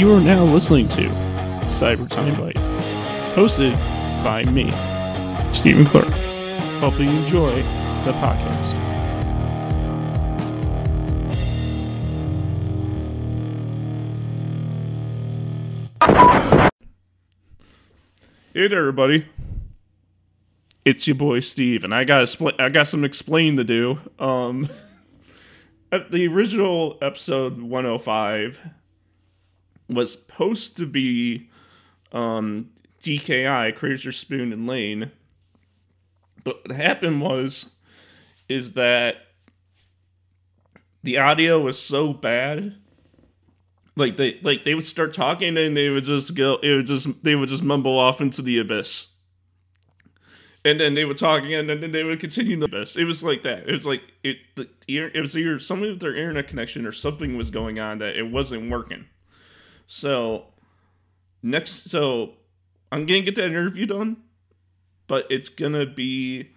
You are now listening to Cyber Time Bite, hosted by me, Stephen Clark. Hope you enjoy the podcast. Hey there, everybody. It's your boy Steve, and I got spl- I got some explain to do. Um, at the original episode 105 was supposed to be um, DKI, Crazer Spoon and Lane. But what happened was is that the audio was so bad. Like they like they would start talking and they would just go it would just they would just mumble off into the abyss. And then they would talk again, and then they would continue the abyss. It was like that. It was like it. The, it was either something with their internet connection or something was going on that it wasn't working. So next, so I'm gonna get that interview done, but it's gonna be,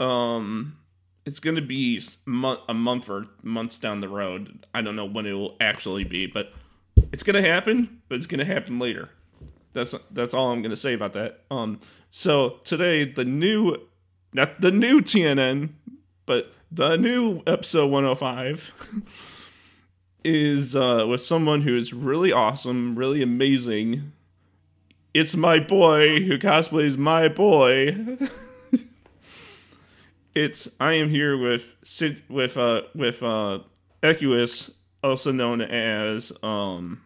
um, it's gonna be a month or months down the road. I don't know when it will actually be, but it's gonna happen. But it's gonna happen later. That's that's all I'm gonna say about that. Um, so today the new, not the new TNN, but the new episode 105 is uh, with someone who is really awesome, really amazing. It's my boy who cosplays my boy. it's I am here with Sid with uh with uh Equius, also known as um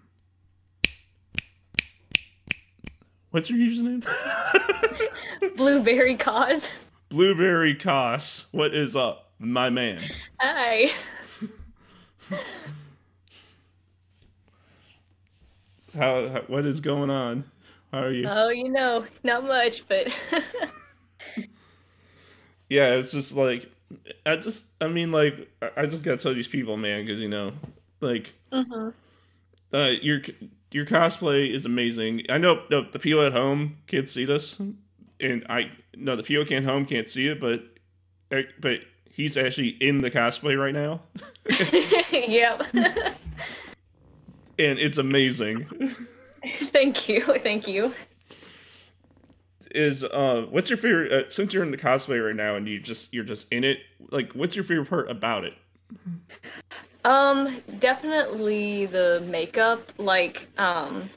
What's your username? Blueberry cause. Blueberry Cos. What is up, my man? Hi. How, how what is going on? How are you? Oh, you know, not much, but yeah, it's just like I just I mean like I- just gotta tell these people, man, because you know, like hmm uh, your your cosplay is amazing. I know no, the people at home can't see this, and I no the people can't home can't see it, but eh, but he's actually in the cosplay right now, yep. and it's amazing. thank you, thank you. Is uh, what's your favorite? Uh, since you're in the cosplay right now, and you just you're just in it, like, what's your favorite part about it? Um, definitely the makeup. Like, um,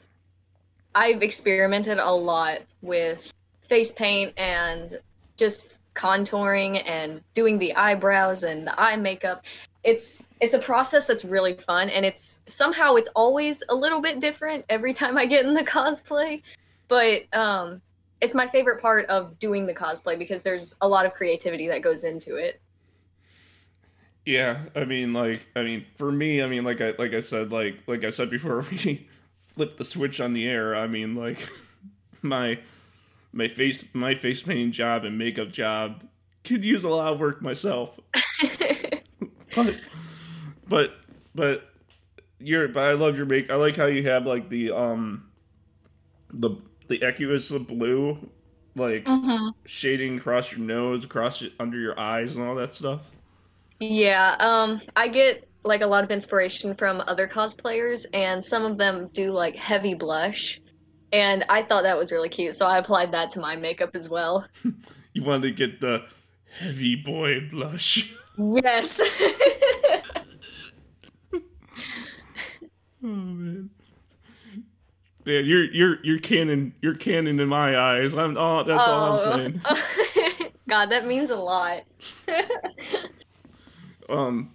I've experimented a lot with face paint and just contouring and doing the eyebrows and the eye makeup. It's it's a process that's really fun and it's somehow it's always a little bit different every time I get in the cosplay. But um it's my favorite part of doing the cosplay because there's a lot of creativity that goes into it. Yeah, I mean, like, I mean, for me, I mean, like I like I said, like like I said before, we flipped the switch on the air. I mean, like my my face my face painting job and makeup job could use a lot of work myself, but but but you're but I love your make. I like how you have like the um the the Equius the blue like Mhm. shading across your nose, across your, under your eyes, and all that stuff. Yeah, um, I get like a lot of inspiration from other cosplayers, and some of them do like heavy blush, and I thought that was really cute, so I applied that to my makeup as well. You wanted to get the heavy boy blush. Yes. Oh man. Man, you're you're you're canon you're canon in my eyes. I'm oh that's all I'm saying. God, that means a lot. Um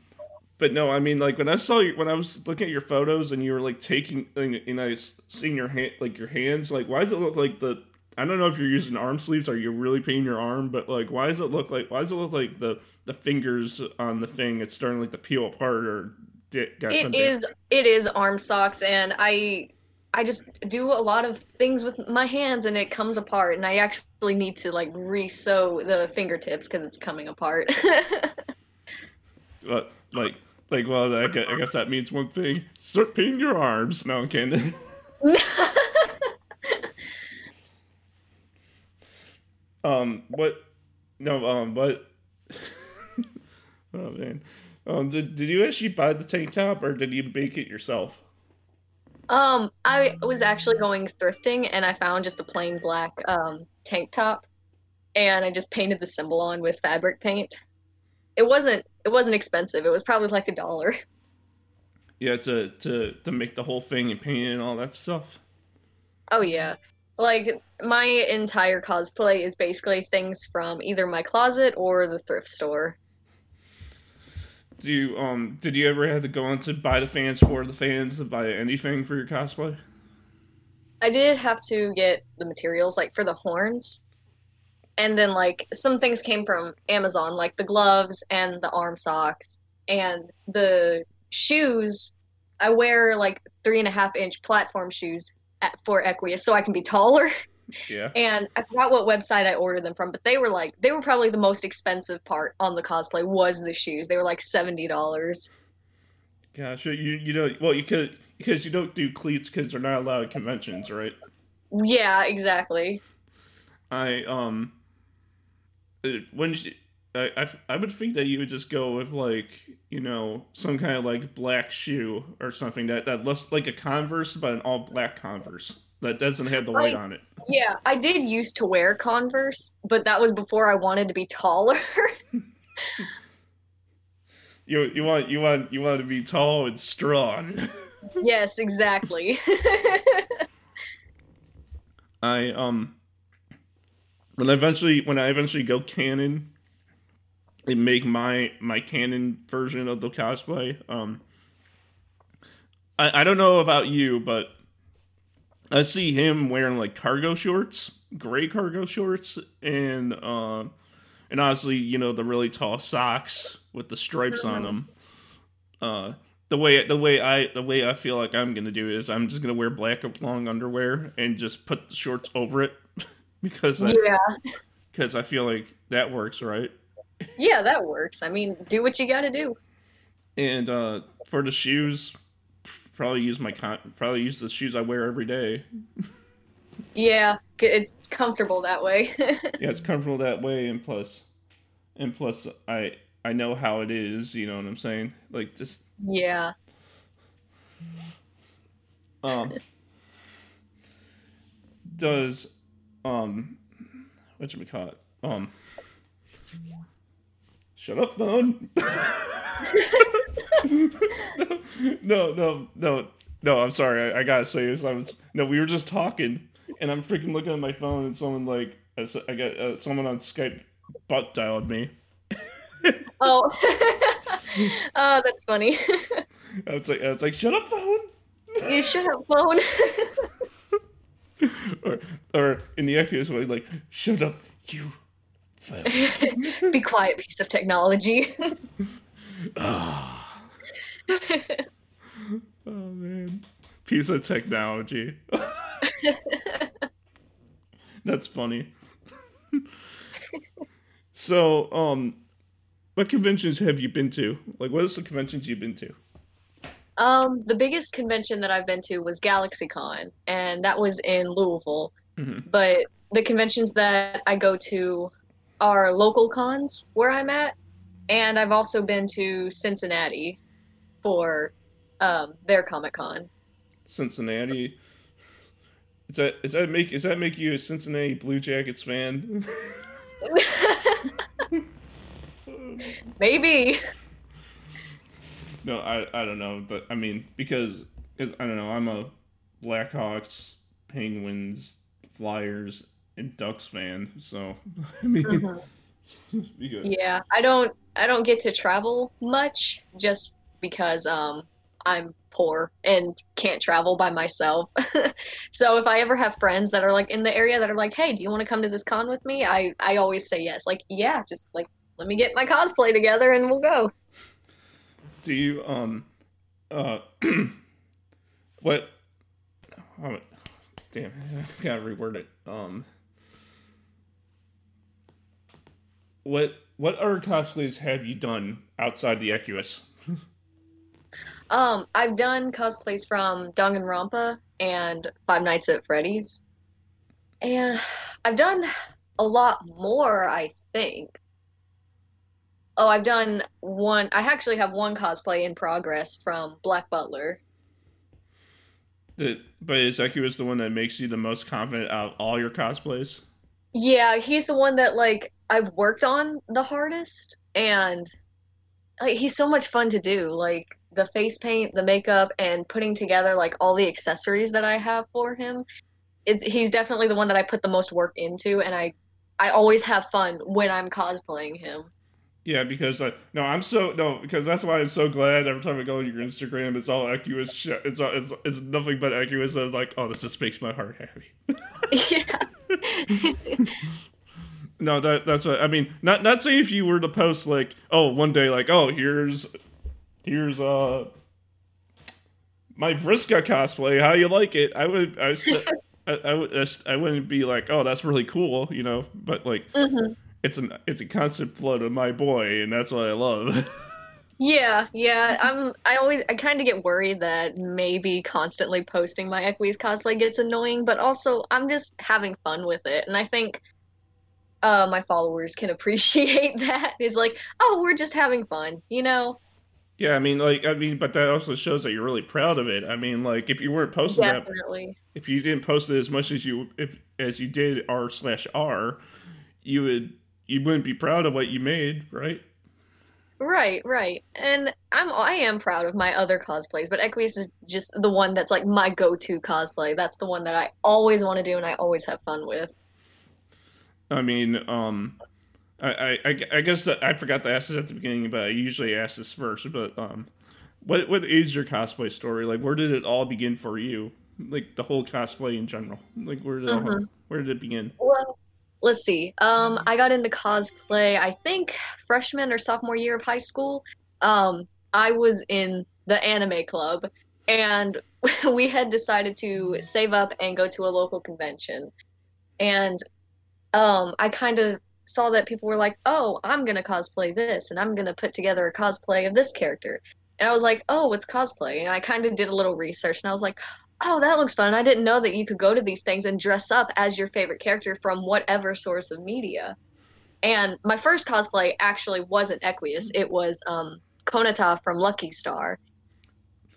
but no, I mean like when I saw you when I was looking at your photos and you were like taking and, and I seen your hand like your hands, like why does it look like the I don't know if you're using arm sleeves or you're really painting your arm, but like why does it look like why does it look like the the fingers on the thing it's starting like to peel apart or di- got It is it is arm socks, and I I just do a lot of things with my hands, and it comes apart, and I actually need to like re-sew the fingertips because it's coming apart. But like, like, well, I guess, I guess that means one thing: start painting your arms. No, I'm kidding. um, what? No, um, what? oh man, um, did did you actually buy the tank top or did you make it yourself? Um, I was actually going thrifting and I found just a plain black um, tank top, and I just painted the symbol on with fabric paint. It wasn't it wasn't expensive. It was probably like a dollar. Yeah, to to to make the whole thing and paint it and all that stuff. Oh yeah. Like my entire cosplay is basically things from either my closet or the thrift store. Do you um did you ever have to go on to buy the fans for the fans to buy anything for your cosplay? I did have to get the materials like for the horns. And then like some things came from Amazon, like the gloves and the arm socks and the shoes. I wear like three and a half inch platform shoes for Equius so I can be taller. Yeah. And I forgot what website I ordered them from, but they were like they were probably the most expensive part on the cosplay was the shoes. They were like seventy dollars. Gosh, you you know well you could because you don't do cleats because they're not allowed at conventions, right? Yeah, exactly. I um uh, when you, I, I I would think that you would just go with like you know some kind of like black shoe or something that that looks like a Converse but an all black Converse that doesn't have the white on it. Yeah, I did used to wear Converse, but that was before I wanted to be taller. You you want you want you want to be tall and strong. yes, exactly. I um when I eventually when I eventually go canon and make my my canon version of the cosplay, um I, I don't know about you, but I see him wearing like cargo shorts, gray cargo shorts, and uh, and obviously you know the really tall socks with the stripes on them. Uh, the way the way I the way I feel like I'm gonna do it is I'm just gonna wear black long underwear and just put the shorts over it because I, yeah. because I feel like that works right. Yeah, that works. I mean, do what you got to do. And uh, for the shoes, probably use my con- probably use the shoes I wear every day. Yeah, it's comfortable that way. yeah, it's comfortable that way, and plus, and plus, I I know how it is. You know what I'm saying? Like just yeah. um, does um, what should we call it? Um, shut up, phone. no, no, no, no. I'm sorry. I, I gotta say this. I was no. We were just talking, and I'm freaking looking at my phone, and someone like i got uh, someone on Skype butt dialed me. Oh. oh, that's funny. I was like, I was like, shut up, phone. you shut up, phone. or, or in the Equius way, like, shut up, you phone. Be quiet, piece of technology. Ah. oh man, piece of technology. That's funny. so, um, what conventions have you been to? Like, what is the conventions you've been to? um, the biggest convention that I've been to was GalaxyCon, and that was in Louisville. hmm But the conventions that I go to are local cons where I'm at, and I've also been to Cincinnati for um, their Comic Con. Cincinnati. Is that is that make is that make you a Cincinnati Blue Jackets fan? Maybe. No, I I don't know, but I mean because because I don't know, I'm a Blackhawks, Penguins, Flyers, and Ducks fan, so I mean, Mhm. be good. Yeah, I don't I don't get to travel much just because um I'm poor and can't travel by myself. So if I ever have friends that are like in the area that are like, "Hey, do you want to come to this con with me?" I I always say yes. Like, "Yeah, just like let me get my cosplay together and we'll go." Do you um uh what? Oh, damn, I gotta reword it. Um, what what other cosplays have you done outside the Equius? Um, I've done cosplays from Danganronpa and Five Nights at Freddy's. And I've done a lot more, I think. Oh, I've done one. I actually have one cosplay in progress from Black Butler. The, but is Equius the one that makes you the most confident out of all your cosplays? Yeah, he's the one that like I've worked on the hardest and like he's so much fun to do. Like the face paint, the makeup, and putting together like all the accessories that I have for him. It's he's definitely the one that I put the most work into and I I always have fun when I'm cosplaying him. Yeah, because I no, I'm so no, because that's why I'm so glad every time I go on your Instagram, it's all shit. It's all, it's, it's nothing but Equius. I'm like, oh, this just makes my heart happy. yeah. No, that that's what I mean. Not not say if you were to post like, oh, one day like, oh, here's here's uh my Vriska cosplay. How you like it? I would I st- I, I would I wouldn't be like, oh, that's really cool, you know. But like. hmm it's an it's a constant flow of my boy, and that's what I love. Yeah, yeah. I'm I always I kind of get worried that maybe constantly posting my Equius cosplay gets annoying, but also I'm just having fun with it. And I think uh my followers can appreciate that. It's like, "Oh, we're just having fun," you know? yeah, I mean, like, I mean, but that also shows that you're really proud of it. I mean, like, if you weren't posting that, if you didn't post it as much as you if as you did r slash r, you would you wouldn't be proud of what you made, right? Right, right. And I'm I am proud of my other cosplays, but Equius is just the one that's like my go-to cosplay. That's the one that I always want to do and I always have fun with. I mean, um, I I, I guess that I forgot to ask this at the beginning, but I usually ask this first. But um, what what is your cosplay story? Like, where did it all begin for you? Like the whole cosplay in general. Like, where did it all, where did it begin? Well, let's see. Um, I got into cosplay, I think freshman or sophomore year of high school. Um, I was in the anime club, and we had decided to save up and go to a local convention. And um, I kind of saw that people were like, "Oh, I'm gonna cosplay this, and I'm gonna put together a cosplay of this character." And I was like, "Oh, what's cosplay?" And I kind of did a little research, and I was like, "Oh, that looks fun." I didn't know that you could go to these things and dress up as your favorite character from whatever source of media. And my first cosplay actually wasn't Equius; it was um, Konata from Lucky Star.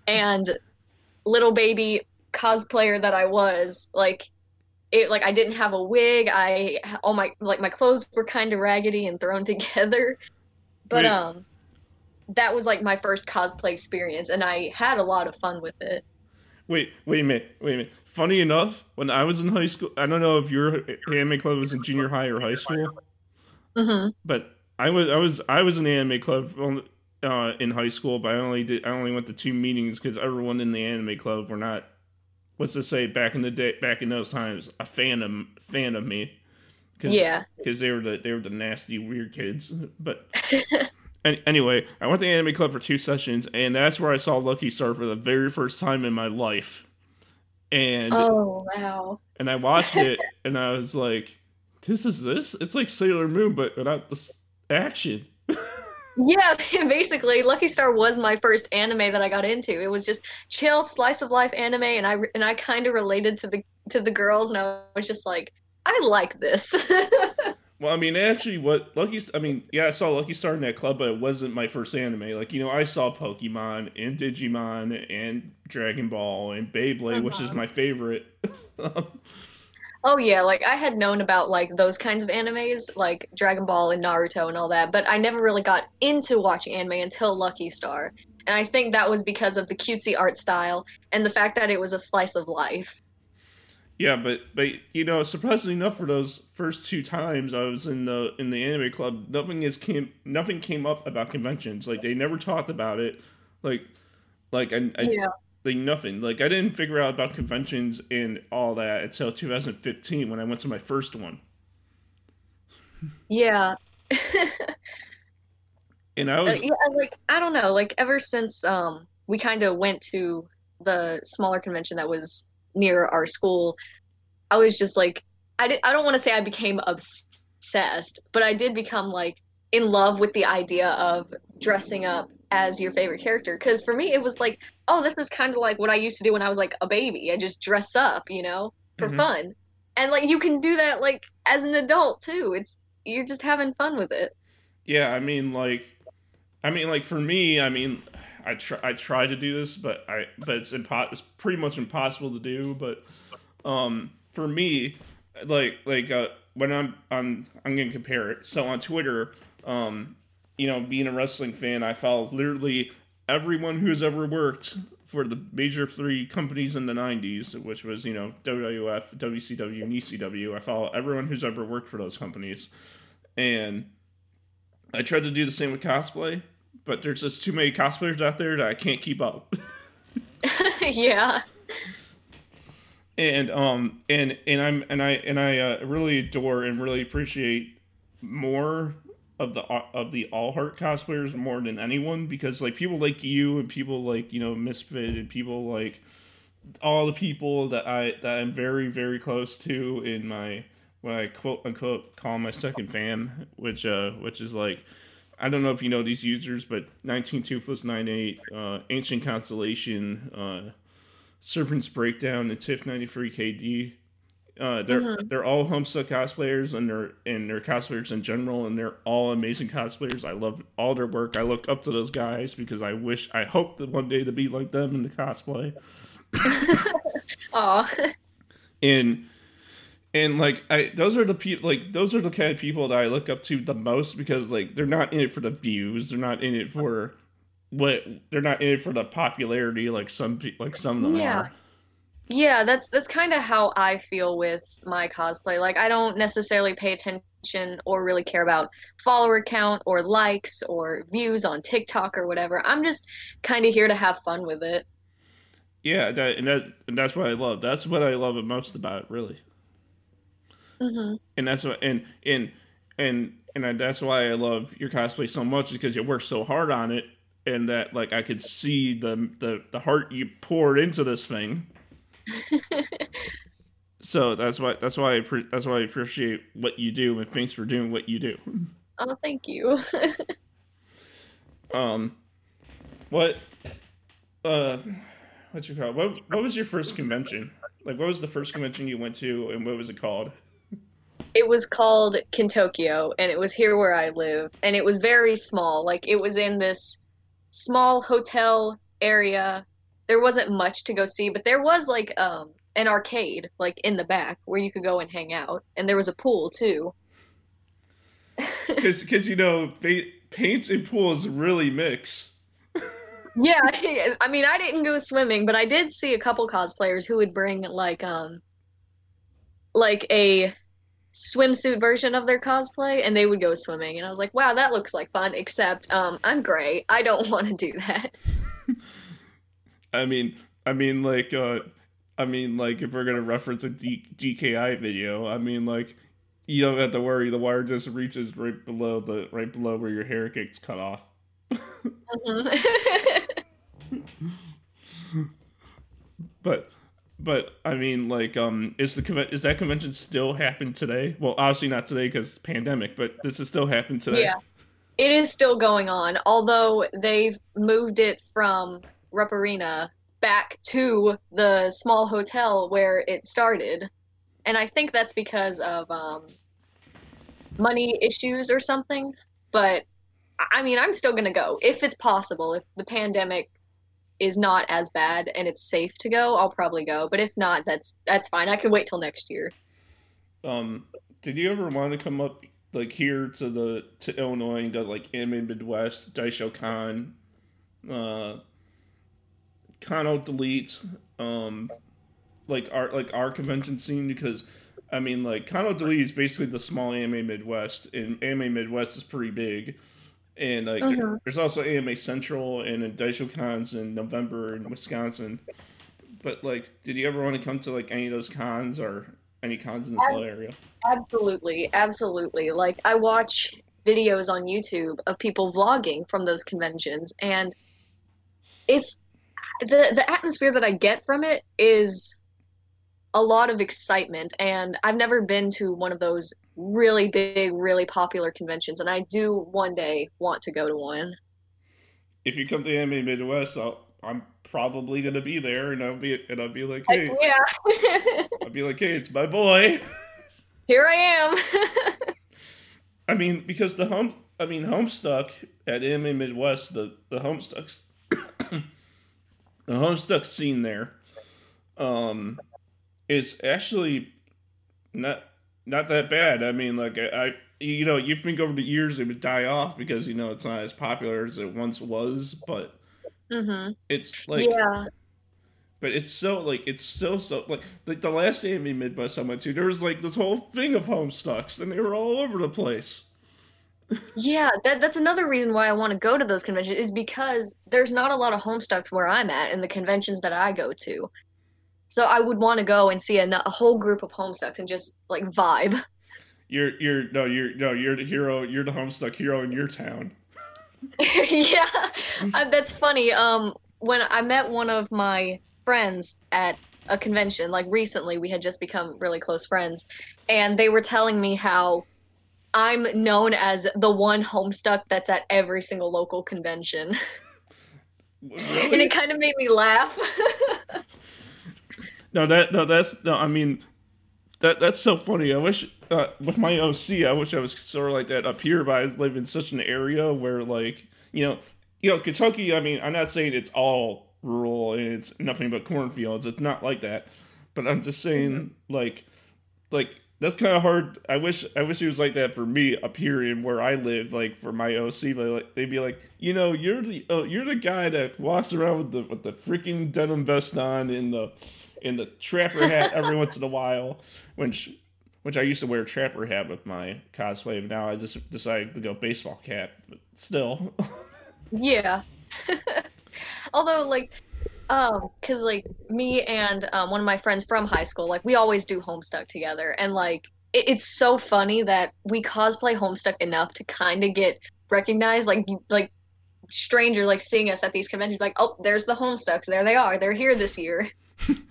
And little baby cosplayer that I was, like it like I didn't have a wig. I all my like my clothes were kind of raggedy and thrown together. But Wait, um that was like my first cosplay experience and I had a lot of fun with it. Wait, wait a minute, wait a minute. Funny enough, when I was in high school, I don't know if your anime club was in junior high or high school, Mhm. but I was I was I was in the anime club uh, in high school, but I only did I only went to two meetings because everyone in the anime club were not what's to say back in the day back in those times a fan of fan of me because Yeah. because they were the they were the nasty weird kids. But an- anyway, I went to the anime club for two sessions, and that's where I saw Lucky Star for the very first time in my life. And Oh, wow. and I watched it, and I was like, "This is this? It's like Sailor Moon, but without the action." Yeah, basically Lucky Star was my first anime that I got into. It was just chill slice of life anime and I and I kind of related to the to the girls and I was just like, I like this. Well, I mean, actually, what Lucky? I mean, yeah, I saw Lucky Star in that club, but it wasn't my first anime. Like, you know, I saw Pokemon and Digimon and Dragon Ball and Beyblade, which is Uh-huh. my favorite. Oh yeah, like I had known about like those kinds of animes, like Dragon Ball and Naruto and all that, but I never really got into watching anime until Lucky Star. And I think that was because of the cutesy art style and the fact that it was a slice of life. Yeah, but but you know, surprisingly enough, for those first two times I was in the in the anime club, nothing is came nothing came up about conventions. Like they never talked about it. Like like I, I Yeah. like nothing. Like I didn't figure out about conventions and all that until 2015 when I went to my first one. Yeah. And I Uh, was yeah, like I don't know, like ever since um we kind of went to the smaller convention that was near our school, I was just like I did I don't want to say I became obsessed, but I did become like in love with the idea of dressing up as your favorite character because for me it was like, oh, this is kind of like what I used to do when I was like a baby. I just dress up, you know, for Mhm. fun. And like you can do that like as an adult too. It's you're just having fun with it. Yeah, I mean, like, I mean, like for me, I mean, I try I try to do this, but I but it's impo- it's pretty much impossible to do. But um, for me, like like uh, when I'm I'm I'm gonna compare it. So on Twitter, um, you know, being a wrestling fan, I follow literally everyone who's ever worked for the major three companies in the 90s, which was, you know, WWF, WCW, and ECW. I follow everyone who's ever worked for those companies. And I tried to do the same with cosplay, but there's just too many cosplayers out there that I can't keep up. yeah. And um and and I'm and I and I uh, really adore and really appreciate more of the of the all heart cosplayers more than anyone because like people like you and people like you know misfit and people like all the people that i that i'm very very close to in my what i quote unquote call my second fam which uh which is like i don't know if you know these users but 19 toothless 98 uh ancient constellation uh serpent's breakdown and tiff 93 kd uh, they're mm-hmm. they're all Homestuck cosplayers, and they're and they're cosplayers in general, and they're all amazing cosplayers. I love all their work. I look up to those guys because I wish, I hope that one day to be like them in the cosplay. Aw. and and like I, those are the people, like those are the kind of people that I look up to the most because like they're not in it for the views, they're not in it for what, they're not in it for the popularity like some people, like some of them yeah. are. Yeah, that's that's kind of how I feel with my cosplay. Like I don't necessarily pay attention or really care about follower count or likes or views on TikTok or whatever. I'm just kind of here to have fun with it. Yeah, that, and that and that's what I love. That's what I love most about it, really. Mm-hmm. And that's what and and and and that's why I love your cosplay so much is because you work so hard on it, and that like I could see the the the heart you poured into this thing so that's why that's why I pre- that's why I appreciate what you do and thanks for doing what you do. Oh, thank you. um, what, uh, what's your call? What what was your first convention? Like, what was the first convention you went to, and what was it called? It was called Kintokyo, and it was here where I live, and it was very small. Like, it was in this small hotel area there wasn't much to go see, but there was like um an arcade like in the back where you could go and hang out, and there was a pool too. Because because you know paints and pools really mix. yeah, I mean I didn't go swimming, but I did see a couple cosplayers who would bring like um like a swimsuit version of their cosplay and they would go swimming and I was like, "Wow, that looks like fun." Except um I'm gray. I don't want to do that. I mean, I mean, like, uh, I mean, like, if we're gonna reference a D- GKI video, I mean, like, you don't have to worry. The wire just reaches right below the right below where your hair gets cut off. mm-hmm. but but I mean, like, um, is the is that convention still happen today? Well, obviously not today because pandemic, but does it still happen today? Yeah, it is still going on. Although they've moved it from Rupp Arena back to the small hotel where it started. And I think that's because of um, money issues or something. But I mean, I'm still to go if it's possible. If the pandemic is not as bad and it's safe to go, I'll probably go. But if not, that's that's fine. I can wait till next year. Um, did you ever want to come up like here to the to Illinois and go like Anime Midwest, Daisho Con, uh, Kano delete um like our like our convention scene because I mean like Kano delete is basically the small AMA Midwest and AMA Midwest is pretty big. And like mm-hmm. there's also AMA Central and Daisho cons in November in Wisconsin. But like, did you ever want to come to like any of those cons or any cons in this little area? Absolutely, absolutely. Like I watch videos on YouTube of people vlogging from those conventions and it's the the atmosphere that I get from it is a lot of excitement and I've never been to one of those really big, really popular conventions and I do one day want to go to one. If you come to Anime Midwest, I'll, I'm probably gonna be there and I'll be and I'll be like, hey, yeah, I'll be like, hey, it's my boy. Here I am. I mean, because the home, I mean, Homestuck at Anime Midwest, the the Homestucks the Homestuck scene there um, is actually not not that bad. I mean, like I, I you know, you think over the years it would die off because you know it's not as popular as it once was, but mm-hmm. it's like yeah. But it's so like it's so so like like the last anime Midwest I went to, there was like this whole thing of Homestucks, and they were all over the place. yeah, that that's another reason why I want to go to those conventions is because there's not a lot of Homestucks where I'm at in the conventions that I go to. So I would want to go and see a, a whole group of Homestucks and just like vibe. You're you're no you're no you're the hero. You're the Homestuck hero in your town. yeah, uh, that's funny. Um, when I met one of my friends at a convention, like recently, we had just become really close friends, and they were telling me how I'm known as the one Homestuck that's at every single local convention. Really? and it kind of made me laugh. no, that no, that's no. I mean, that that's so funny. I wish uh, with my OC, I wish I was sort of like that up here, but I live in such an area where, like, you know, you know, Kentucky. I mean, I'm not saying it's all rural and it's nothing but cornfields. It's not like that, but I'm just saying, mm-hmm. like, like that's kind of hard. I wish I wish it was like that for me up here in where I live, like for my OC. But like, they'd be like, you know, you're the oh, you're the guy that walks around with the with the freaking denim vest on in the in the trapper hat every once in a while, which which I used to wear a trapper hat with my cosplay, but now I just decided to go baseball cap. But still, yeah. Although, like, um, cause like me and um, one of my friends from high school, like we always do Homestuck together, and like it, it's so funny that we cosplay Homestuck enough to kind of get recognized, like like strangers like seeing us at these conventions, like oh, there's the Homestucks, there they are, they're here this year.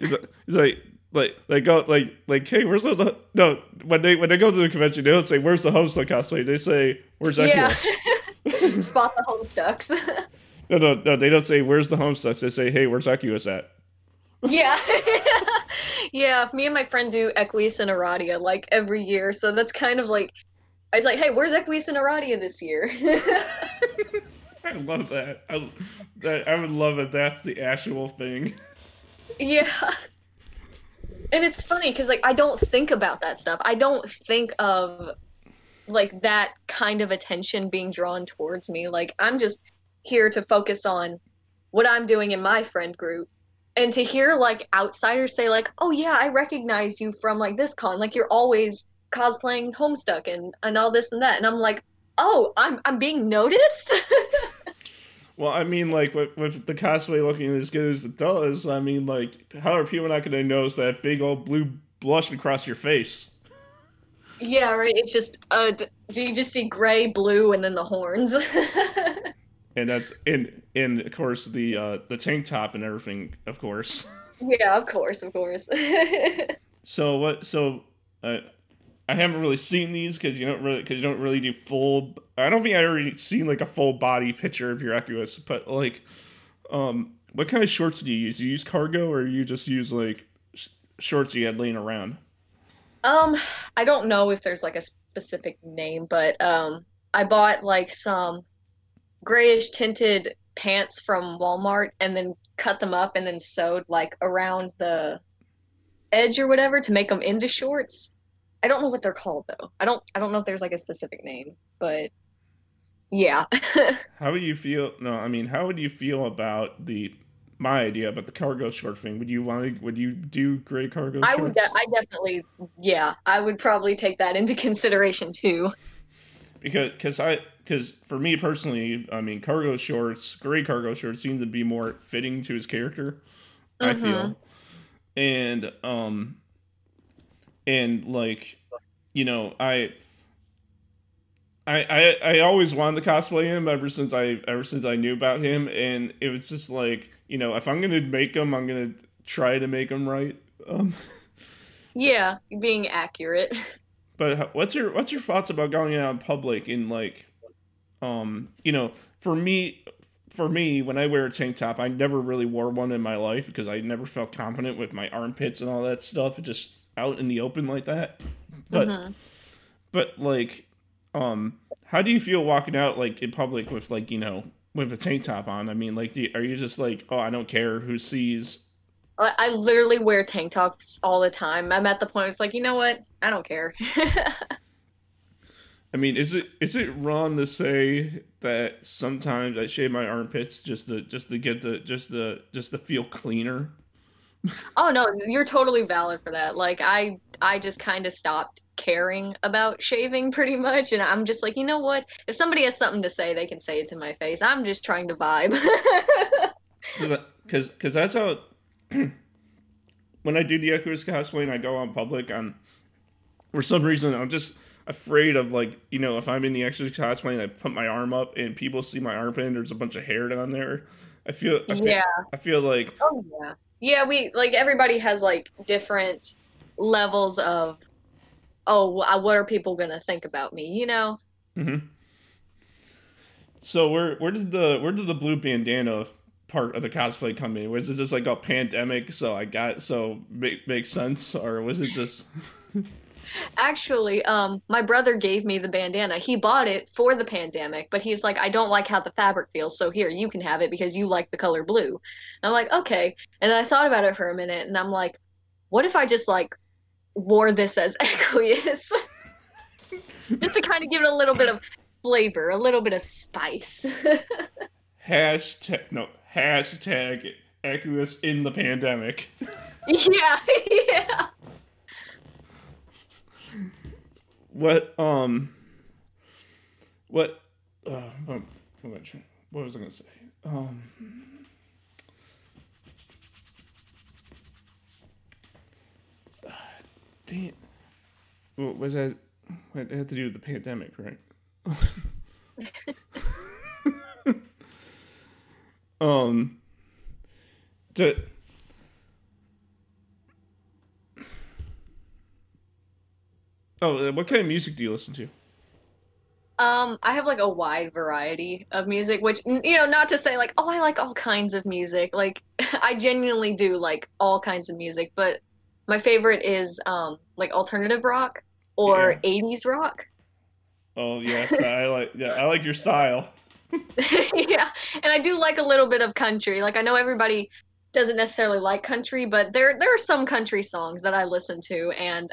it's, it's like like they go like like hey where's the no when they when they go to the convention they don't say where's the homestuck cosplay? They say where's Equius yeah. spot the homestucks no no no they don't say where's the homestucks they say hey where's Equius at? Yeah. Yeah me and my friend do Equius and Aradia like every year so that's kind of like I was like hey where's Equius and Aradia this year? I love that. I, that I would love it. That's the actual thing yeah and it's funny because like I don't think about that stuff. I don't think of like that kind of attention being drawn towards me. Like I'm just here to focus on what I'm doing in my friend group. And to hear like outsiders say like, "Oh yeah, I recognize you from like this con. Like you're always cosplaying Homestuck and and all this and that." And I'm like, "Oh, I'm I'm being noticed." Well, I mean, like with, with the cosplay looking as good as it does, I mean, like how are people not going to notice that big old blue blush across your face? Yeah, right. It's just uh, do you just see gray, blue, and then the horns? and that's in in of course the uh, the tank top and everything, of course. Yeah, of course, of course. so what? So uh, I haven't really seen these because you don't really because you don't really do full. I don't think I already seen like a full body picture of your Equius, but like, um, what kind of shorts do you use? Do you use cargo or you just use like sh- shorts you had laying around? Um, I don't know if there's like a specific name, but um, I bought like some grayish tinted pants from Walmart and then cut them up and then sewed like around the edge or whatever to make them into shorts. I don't know what they're called though. I don't I don't know if there's like a specific name, but yeah. how would you feel? No, I mean, how would you feel about the my idea about the cargo short thing? Would you want to? Would you do gray cargo? Shorts? I would. De- I definitely. Yeah, I would probably take that into consideration too. Because, because I, because for me personally, I mean, cargo shorts, gray cargo shorts, seem to be more fitting to his character. Mm-hmm. I feel, and um, and like you know i I, I, I always wanted to cosplay him ever since I ever since I knew about him, and it was just like you know if I'm gonna make him, I'm gonna try to make him right. Um, yeah, being accurate. But what's your what's your thoughts about going out in public and like, um, you know, for me, for me, when I wear a tank top, I never really wore one in my life because I never felt confident with my armpits and all that stuff, just out in the open like that. But, mm-hmm. but like, um, how do you feel walking out like in public with like you know with a tank top on? I mean, like, do you, are you just like, oh, I don't care who sees? I, I literally wear tank tops all the time. I'm at the point it's like, you know what? I don't care. I mean, is it is it wrong to say that sometimes I shave my armpits just to just to get the just the just to feel cleaner? oh no, you're totally valid for that. Like I I just kind of stopped caring about shaving pretty much and I'm just like, you know what? If somebody has something to say, they can say it to my face. I'm just trying to vibe. Cuz cuz that's how when I do the Equius cosplay and I go on public, I'm for some reason I'm just afraid of like you know if I'm in the cosplay and I put my arm up and people see my armpit and there's a bunch of hair down there. I feel I feel, yeah. I feel like oh yeah yeah we like everybody has like different levels of oh what are people gonna think about me you know. Mm-hmm. So where where did the where did the blue bandana part of the cosplay come in? Was it just like a pandemic? So I got so make makes sense, or was it just? Actually, um, my brother gave me the bandana. He bought it for the pandemic, but he was like, I don't like how the fabric feels, so here, you can have it because you like the color blue. And I'm like, okay. And I thought about it for a minute, and I'm like, what if I just like wore this as Equius? just to kind of give it a little bit of flavor, a little bit of spice. hashtag no hashtag Equius in the pandemic. yeah, yeah. What um what uh what, what was I gonna say? Um damn what was that it had to do with the pandemic, right? um the Oh, uh, what kind of music do you listen to? Um, I have like a wide variety of music, which you know, not to say like, oh, I like all kinds of music. Like, I genuinely do like all kinds of music, but my favorite is um like alternative rock or yeah. 80s rock. Oh yes, I like yeah, I like your style. yeah, and I do like a little bit of country. Like I know everybody doesn't necessarily like country, but there there are some country songs that I listen to, and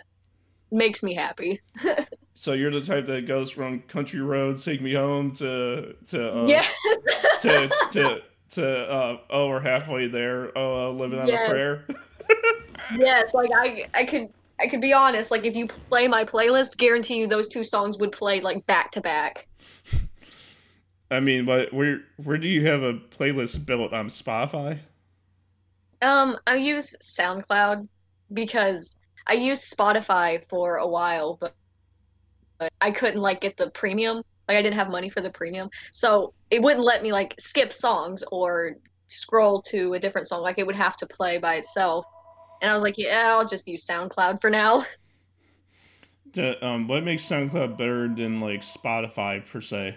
makes me happy. so you're the type that goes from country roads take me home to to uh, yes. to to to uh, oh we're halfway there oh uh, living on yes. a prayer. yes, like I I could I could be honest. Like if you play my playlist, guarantee you those two songs would play like back to back. I mean, but where where do you have a playlist built on Spotify? Um, I use SoundCloud because I used Spotify for a while, but, but I couldn't like get the premium. Like I didn't have money for the premium, so it wouldn't let me like skip songs or scroll to a different song. Like it would have to play by itself. And I was like, yeah, I'll just use SoundCloud for now. Um, what makes SoundCloud better than like Spotify per se?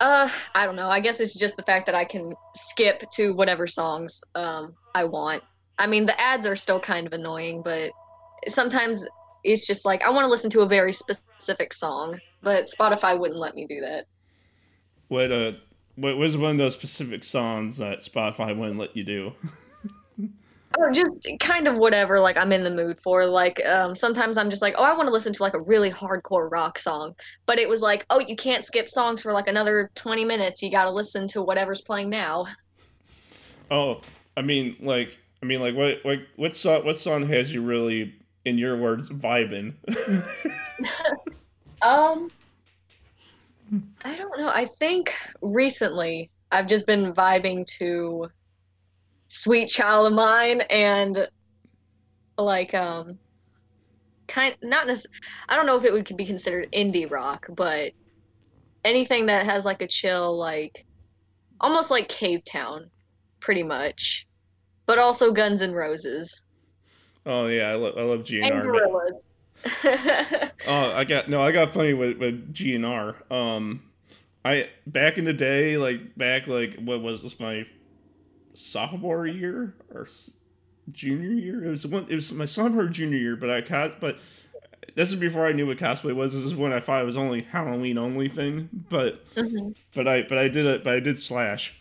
Uh, I don't know. I guess it's just the fact that I can skip to whatever songs um I want. I mean, the ads are still kind of annoying, but sometimes it's just like I want to listen to a very specific song, but Spotify wouldn't let me do that. What uh, what was one of those specific songs that Spotify wouldn't let you do? or just kind of whatever like I'm in the mood for. Like um, sometimes I'm just like, oh, I want to listen to like a really hardcore rock song, but it was like, oh, you can't skip songs for like another 20 minutes. You got to listen to whatever's playing now. Oh, I mean, like I mean, like, what, what, what song, what song has you really, in your words, vibing? um, I don't know. I think recently I've just been vibing to "Sweet Child of Mine" and like um, kind not necessarily. I don't know if it would be considered indie rock, but anything that has like a chill, like almost like Cavetown, pretty much but also Guns N' Roses. Oh yeah, I, lo- I love GNR. And Gorillaz. oh, I got no, I got funny with with GNR. Um, I back in the day, like back like what was this my sophomore year or junior year? It was one. It was my sophomore junior year, but I caught but this is before I knew what cosplay was. This is when I thought it was only Halloween only thing. But hmm but I but I did it. But I did slash.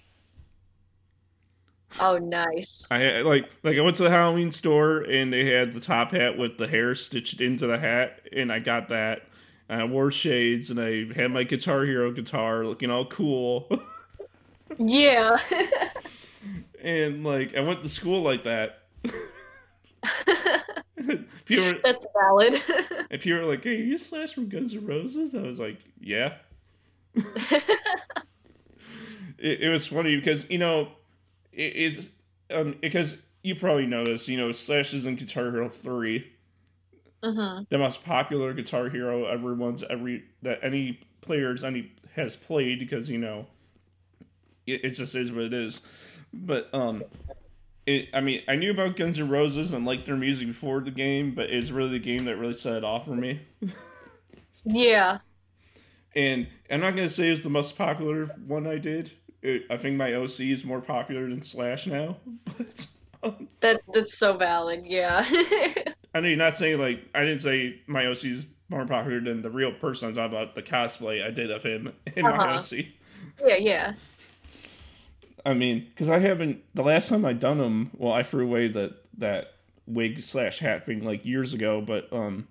Oh, nice. I like like I went to the Halloween store and they had the top hat with the hair stitched into the hat, and I got that. And I wore shades and I had my Guitar Hero guitar, looking all cool. Yeah. and like I went to school like that. people were, That's valid. and people were like, "Hey, you Slash from Guns N' Roses?" I was like, "Yeah." it, it was funny because you know it's um because you probably know this. You know, Slash is in Guitar Hero three, hmm the most popular Guitar Hero everyone's every that any players any has played because you know it, it just is what it is. But um, it I mean I knew about Guns N' Roses and liked their music before the game, but it's really the game that really set it off for me. Yeah. And I'm not gonna say it's the most popular one I did. I think my OC is more popular than Slash now, but. Um, That that's so valid. Yeah. I know you're not saying like I didn't say my OC is more popular than the real person. I'm talking about the cosplay I did of him in my Uh-huh. OC. yeah. Yeah. I mean, because I haven't. The last time I done him, well, I threw away that that wig slash hat thing like years ago. But um,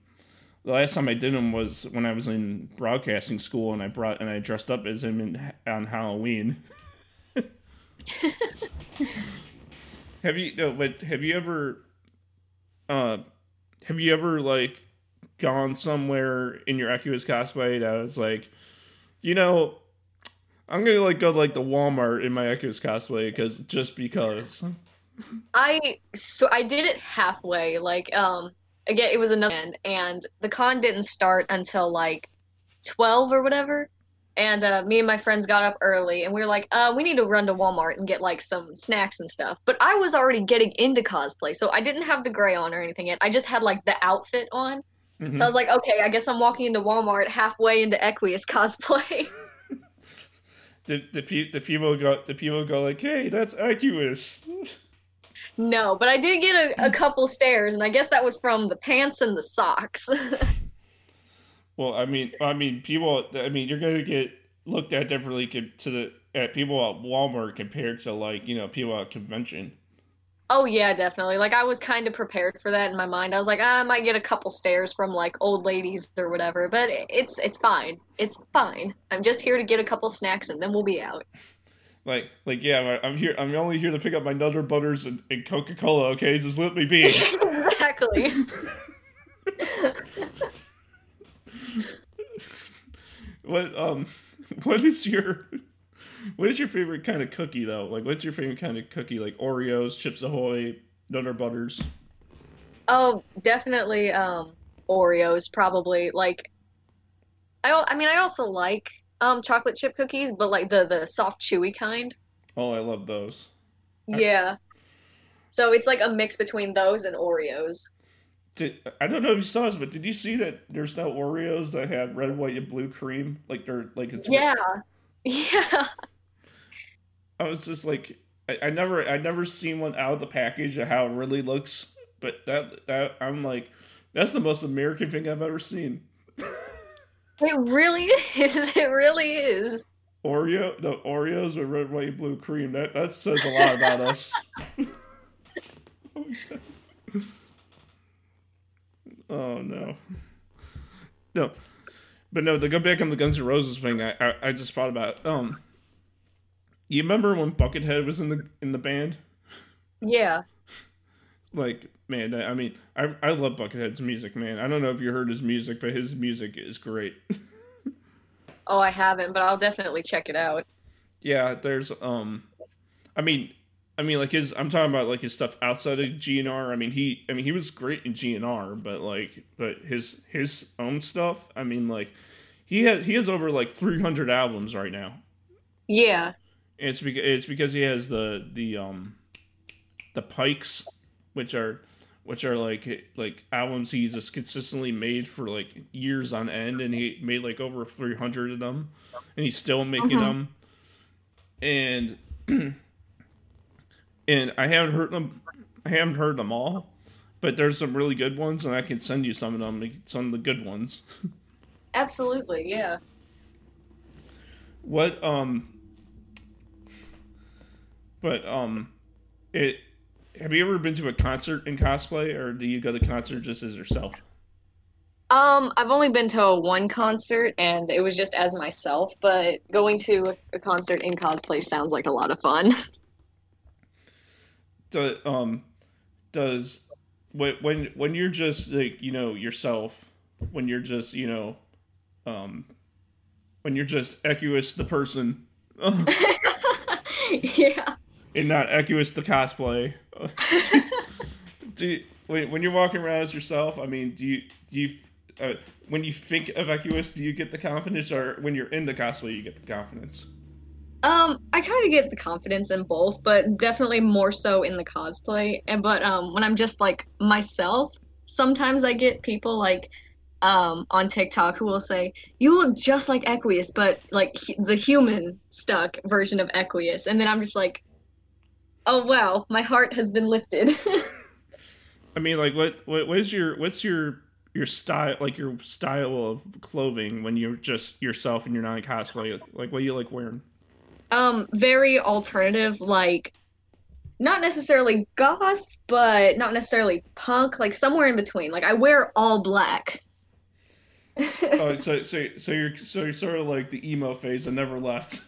the last time I did him was when I was in broadcasting school, and I brought and I dressed up as him in, on Halloween. have you no? But have you ever? Uh, have you ever like gone somewhere in your Equius cosplay that was like, you know, I'm gonna like go to, like the Walmart in my Equius cosplay because just because. I so I did it halfway. Like um again, it was another band, and the con didn't start until like twelve or whatever. And uh, me and my friends got up early, and we were like, uh, we need to run to Walmart and get like some snacks and stuff. But I was already getting into cosplay, so I didn't have the gray on or anything yet. I just had like the outfit on. Mhm. So I was like, okay, I guess I'm walking into Walmart halfway into Equius cosplay. the the, pe- the people go the people go like, hey, that's Equius. no, but I did get a, a couple stares, and I guess that was from the pants and the socks. well, I mean, I mean, people. I mean, you're gonna get looked at differently to the at people at Walmart compared to like you know people at convention. Oh yeah, definitely. Like I was kind of prepared for that in my mind. I was like, ah, I might get a couple stares from like old ladies or whatever, but it's it's fine. It's fine. I'm just here to get a couple snacks and then we'll be out. Like, like, yeah, I'm here. I'm only here to pick up my Nutter Butters and, and Coca Cola. Okay, just let me be. exactly. what um, what is your what is your favorite kind of cookie though? Like, what's your favorite kind of cookie? Like Oreos, Chips Ahoy, Nutter Butters. Oh, definitely um Oreos probably. Like I I mean I also like um chocolate chip cookies, but like the the soft chewy kind. Oh, I love those. Yeah. So it's like a mix between those and Oreos. Did, I don't know if you saw this, but did you see that there's now Oreos that have red, white, and blue cream? Like they're like it's. Yeah. Yeah. I was just like, I, I never, I never seen one out of the package of how it really looks. But that, that I'm like, that's the most American thing I've ever seen. It really is. It really is. Oreo, the Oreos with red, white, and blue cream. That that says a lot about us. oh no, no, but no. To go back on the Guns N' Roses thing, I, I I just thought about um. You remember when Buckethead was in the in the band? Yeah. Like man, I I mean, I I love Buckethead's music, man. I don't know if you heard his music, but his music is great. Oh, I haven't, but I'll definitely check it out. Yeah, there's um I mean I mean like his I'm talking about like his stuff outside of GNR. I mean he I mean he was great in GNR, but like but his his own stuff, I mean like he has he has over like 300 albums right now. Yeah. And it's because it's because he has the the um the Pikes which are which are like like albums he's just consistently made for like years on end and he made like over 300 of them and he's still making Mhm. them and and i haven't heard them i haven't heard them all but there's some really good ones, and I can send you some of them, some of the good ones. Absolutely, yeah. What um but um it have you ever been to a concert in cosplay or do you go to concert just as yourself? Um, I've only been to a one concert and it was just as myself, but going to a concert in cosplay sounds like a lot of fun. Do, um does when when when you're just like, you know, yourself, when you're just, you know, um when you're just Equius the person. yeah. And not Equius the cosplay. do you, when, when you're walking around as yourself, I mean, do you do you uh, when you think of Equius, do you get the confidence, or when you're in the cosplay, you get the confidence? Um, I kind of get the confidence in both, but definitely more so in the cosplay. And but um, when I'm just like myself, sometimes I get people like um on TikTok who will say, "You look just like Equius, but like the human stuck version of Equius," and then I'm just like, "Oh wow, my heart has been lifted." I mean, like, what, what what is your what's your your style like your style of clothing when you're just yourself and you're not in cosplay? Like, what do you like wearing? Um, very alternative, like not necessarily goth, but not necessarily punk, like somewhere in between. Like I wear all black. oh, so so so you're so you're sort of like the emo phase that never left.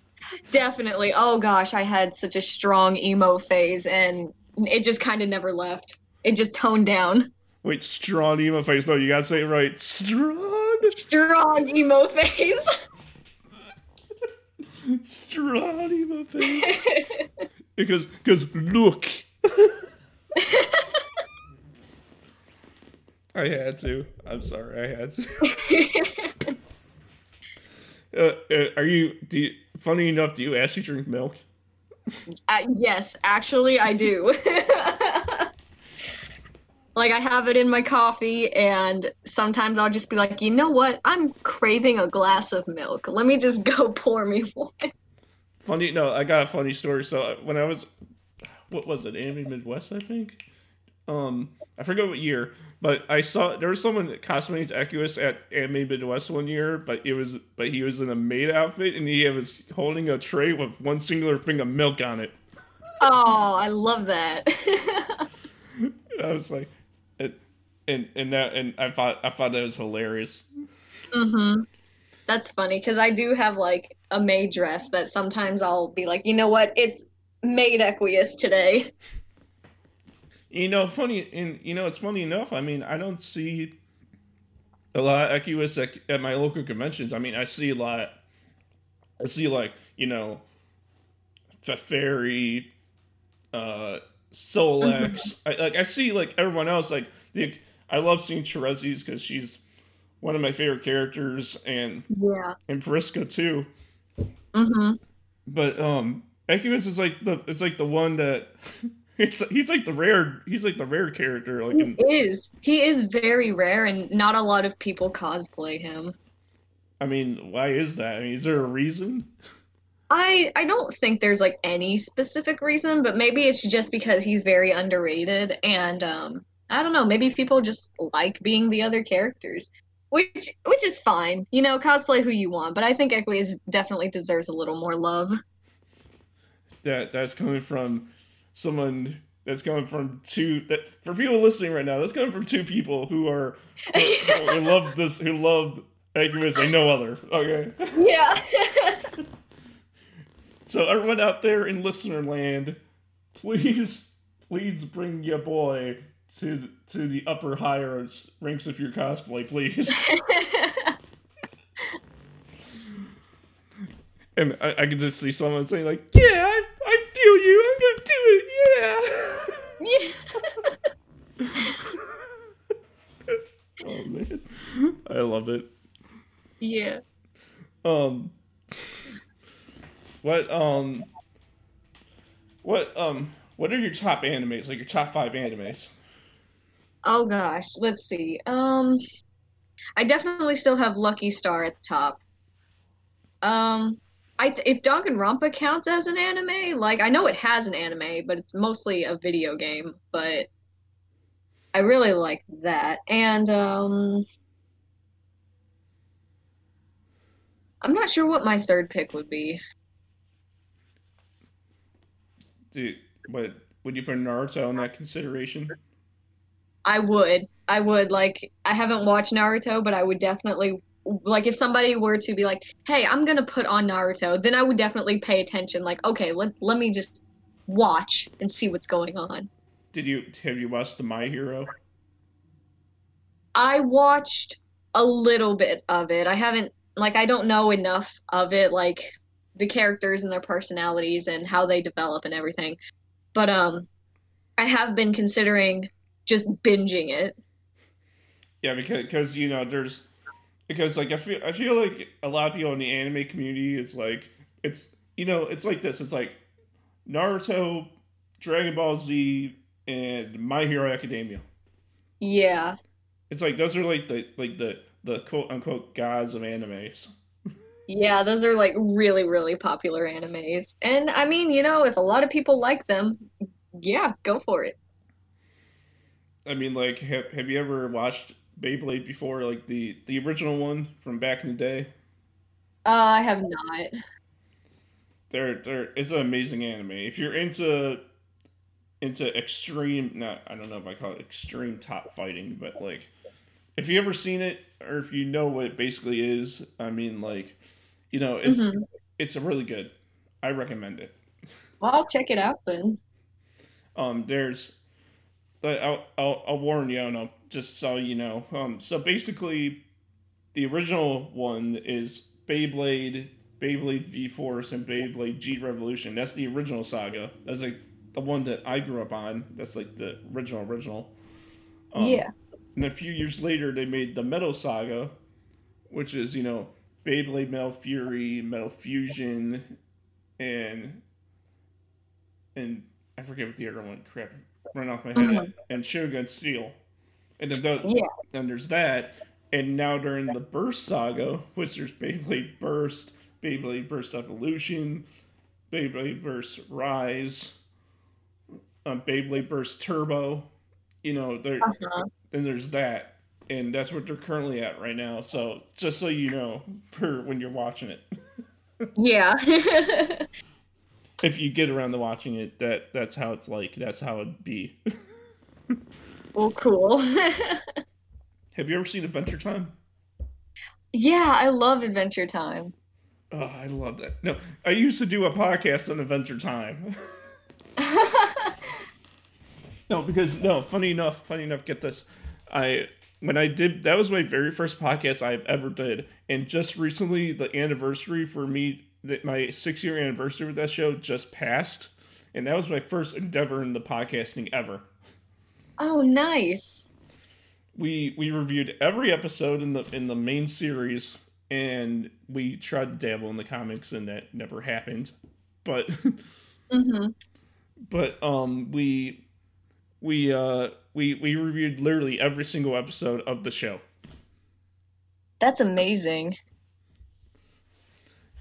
Definitely. Oh gosh, I had such a strong emo phase, and it just kind of never left. It just toned down. Wait, strong emo phase? No, you gotta say it right. Strong. Strong emo phase. strong emo phase. because because look. I had to. I'm sorry. I had to. uh, uh, are you? Do you, funny enough? Do you actually drink milk? Uh, yes, actually, I do. like I have it in my coffee, and sometimes I'll just be like, you know what? I'm craving a glass of milk. Let me just go pour me one. Funny, no, I got a funny story. So uh, when I was, what was it? Anime Midwest, I think. Um, I forget what year, but I saw there was someone cosplaying Equius at Anime Midwest one year, but it was but he was in a maid outfit and he was holding a tray with one singular thing of milk on it. Oh, I love that. I was like, and and that and I thought I thought that was hilarious. Mm-hmm. That's funny because I do have like a May dress that sometimes I'll be like, you know what, it's maid Equius today. You know, funny, and you know, it's funny enough. I mean, I don't see a lot of Equius at, at my local conventions. I mean, I see a lot. I see like you know, the fairy, uh, Sollux. I, like I see like everyone else. Like the, I love seeing Terezi's because she's one of my favorite characters, and Yeah. and Vriska too. Mm-hmm. But um, Equius is like the it's like the one that it's he's like the rare he's like the rare character like in, He is. He is very rare, and not a lot of people cosplay him. I mean, why is that? I mean, is there a reason? I I don't think there's like any specific reason, but maybe it's just because he's very underrated, and um, I don't know. Maybe people just like being the other characters, which which is fine. You know, cosplay who you want, but I think Equius definitely deserves a little more love. That that's coming from someone that's coming from two that for people listening right now. That's coming from two people who are who, who love this who love Equius and no other. Okay, yeah. so everyone out there in listener land, please please bring your boy to to the upper higher ranks of your cosplay, please. And I, I can just see someone saying like, "Yeah, I, I feel you. I'm gonna do it. Yeah." yeah. oh man, I love it. Yeah. Um, what um, what um, what are your top animes? Like your top five animes? Oh gosh, let's see. Um, I definitely still have Lucky Star at the top. Um, I th- if counts as an anime, like I know it has an anime, but it's mostly a video game. But I really like that. And um I'm not sure what my third pick would be. Dude, but would you put Naruto in that consideration? I would. I would like I haven't watched Naruto, but I would definitely like if somebody were to be like, "Hey, I'm going to put on Naruto." Then I would definitely pay attention like, "Okay, let let me just watch and see what's going on." Did you have you watched the My Hero? I watched a little bit of it. I haven't like I don't know enough of it like the characters and their personalities and how they develop and everything. But um I have been considering just binging it. Yeah, because because you know there's because like I feel I feel like a lot of people in the anime community is like it's you know it's like this it's like Naruto, Dragon Ball Z, and My Hero Academia. Yeah. It's like those are like the like the the quote unquote gods of animes. Yeah, those are like really really popular animes. And I mean, you know, if a lot of people like them, yeah, go for it. I mean, like, have, have you ever watched Beyblade before? Like the the original one from back in the day. Uh, I have not. There, there is an amazing anime. If you're into into extreme, not I don't know if I call it extreme top fighting, but like, if you ever seen it or if you know what it basically is, I mean, like, you know, it's hmm it's a really good. I recommend it. Well, I'll check it out then. Um, there's, I'll, I'll I'll warn you, no, just so you know. Um, so basically, the original one is Beyblade, Beyblade V Force, and Beyblade G Revolution. That's the original saga. That's like the one that I grew up on. That's like the original original. Um, Yeah. and a few years later, they made the Metal Saga, which is you know Beyblade Metal Fury, Metal Fusion, and and I forget what the other one. Crap, run off my head. hmm And Shogun Steel, and then those, Yeah. then there's that. And now during the Burst Saga, which there's Beyblade Burst, Beyblade Burst Evolution, Beyblade Burst Rise, um, Beyblade Burst Turbo. You know, there Uh-huh. then there's that, and that's what they're currently at right now. So just so you know, for when you're watching it, Yeah. if you get around to watching it, that that's how it's like. That's how it'd be. Well, cool. Have you ever seen Adventure Time? Yeah, I love Adventure Time. Oh, I love that. No, I used to do a podcast on Adventure Time. no, because no, funny enough, funny enough, get this. I when I did that was my very first podcast I've ever did, and just recently the anniversary for me, my six year anniversary with that show just passed, and that was my first endeavor in the podcasting ever. Oh, nice. We we reviewed every episode in the in the main series, and we tried to dabble in the comics, and that never happened. But hmm but um we we uh we we reviewed literally every single episode of the show That's amazing.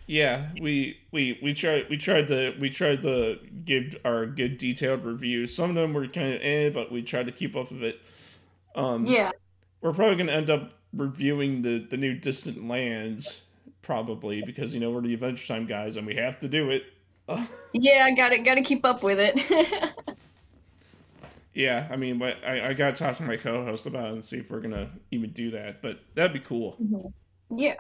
Yeah we we we tried we tried to we tried to give our good detailed review. some of them were kind of eh but we tried to keep up with it um Yeah. we're probably going to end up reviewing the the new distant lands probably because you know we're the adventure time guys and we have to do it Yeah, I got it. got to keep up with it. yeah i mean but i i gotta talk to my co-host about it and see if we're gonna even do that but that'd be cool Mhm. Yeah.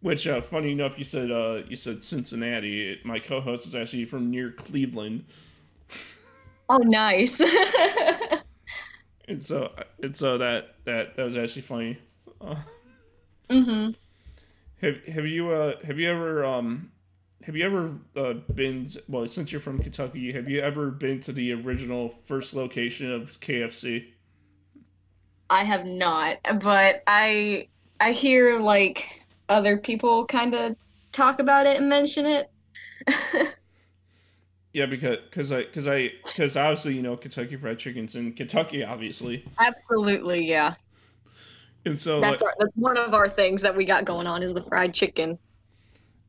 Which, uh, funny enough, you said uh, you said Cincinnati. It, my co-host is actually from near Cleveland, Oh, nice. and so and so that that that was actually funny. Uh, hmm have have you uh have you ever um have you ever uh, been well since you're from Kentucky? Have you ever been to the original first location of KFC? I have not, but I I hear like other people kind of talk about it and mention it. Yeah, because because I because I because obviously you know Kentucky Fried Chicken's in Kentucky, obviously, Absolutely, yeah. and so That's our, that's one of our things that we got going on is the fried chicken.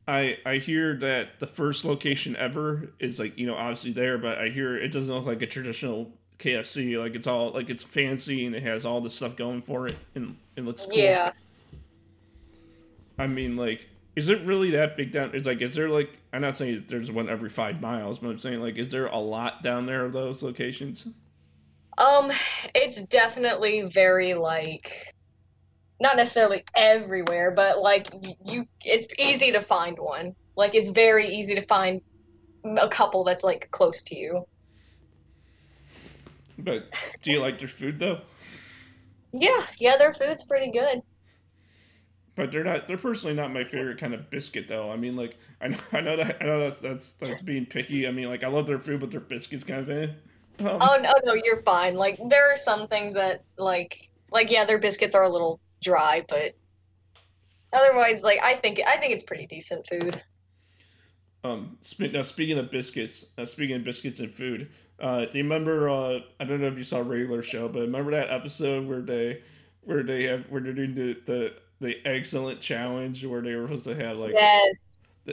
I I hear that the first location ever is like you know obviously there, but I hear it doesn't look like a traditional KFC. Like it's all like it's fancy and it has all this stuff going for it and it looks cool. Yeah. I mean, like, is it really that big down? It's like, is there like? I'm not saying there's one every five miles, but I'm saying like, is there a lot down there of those locations? Um, it's definitely very like not necessarily everywhere, but like you it's easy to find one. Like it's very easy to find a couple that's like close to you. But do you like their food though? Yeah, yeah, their food's pretty good. But they're not. They're personally not my favorite kind of biscuit, though. I mean, like I know, I know that I know that's that's that's being picky. I mean, like I love their food, but their biscuits kind of. Eh. Um, Oh no, no, you're fine. Like there are some things that like like yeah, their biscuits are a little dry, but otherwise like I think I think it's pretty decent food. Um, now speaking of biscuits, uh, speaking of biscuits and food, uh, do you remember? Uh, I don't know if you saw a regular show, but remember that episode where they, where they have, where they're doing the the, the excellent challenge, where they were supposed to have like, Yes.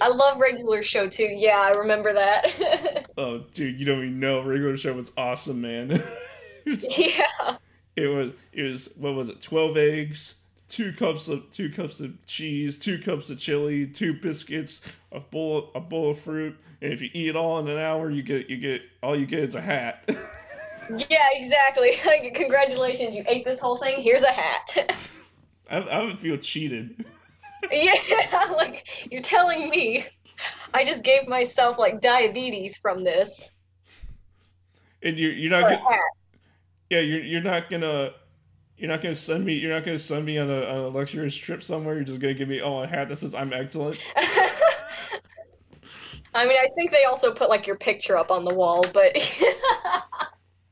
I love regular show too. Yeah, I remember that. oh, dude, you don't even know, regular show was awesome, man. it, was, yeah. it was, it was, what was it? Twelve eggs, two cups of two cups of cheese, two cups of chili, two biscuits, a bowl, a bowl of fruit, and if you eat it all in an hour, you get, you get, all you get is a hat. Yeah, exactly. Like, congratulations, you ate this whole thing. Here's a hat. I, I would feel cheated. yeah, like you're telling me I just gave myself like diabetes from this. And you're you're not gonna, yeah you're you're not gonna you're not gonna send me you're not gonna send me on a, on a luxurious trip somewhere. You're just gonna give me oh a hat that says I'm excellent. I mean, I think they also put like your picture up on the wall, but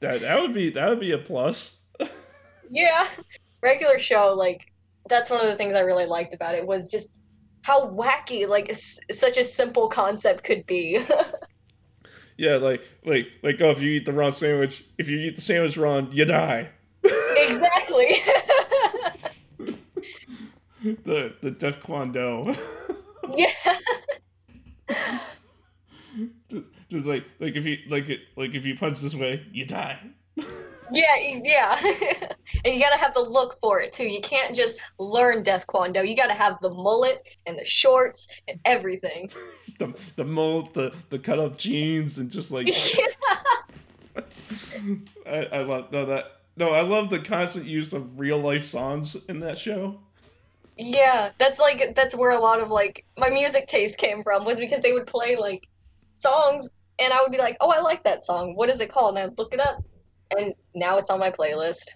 That that would be that would be a plus. yeah, regular show like that's one of the things I really liked about it was just how wacky like s- such a simple concept could be. Yeah, like like like oh if you eat the wrong sandwich, if you eat the sandwich wrong, you die. exactly. the the Death Kwon Do. yeah. just, just like like if you like it like if you punch this way, you die. Yeah, yeah. and you gotta have the look for it too. You can't just learn Death Kwon Do. You gotta have the mullet and the shorts and everything. The the mold, the the cut up jeans, and just like I, I love no that no I love the constant use of real life songs in that show. yeah, that's like that's where a lot of like my music taste came from was because they would play like songs and I would be like, "Oh, I like that song. What is it called?" And I'd look it up. And now it's on my playlist.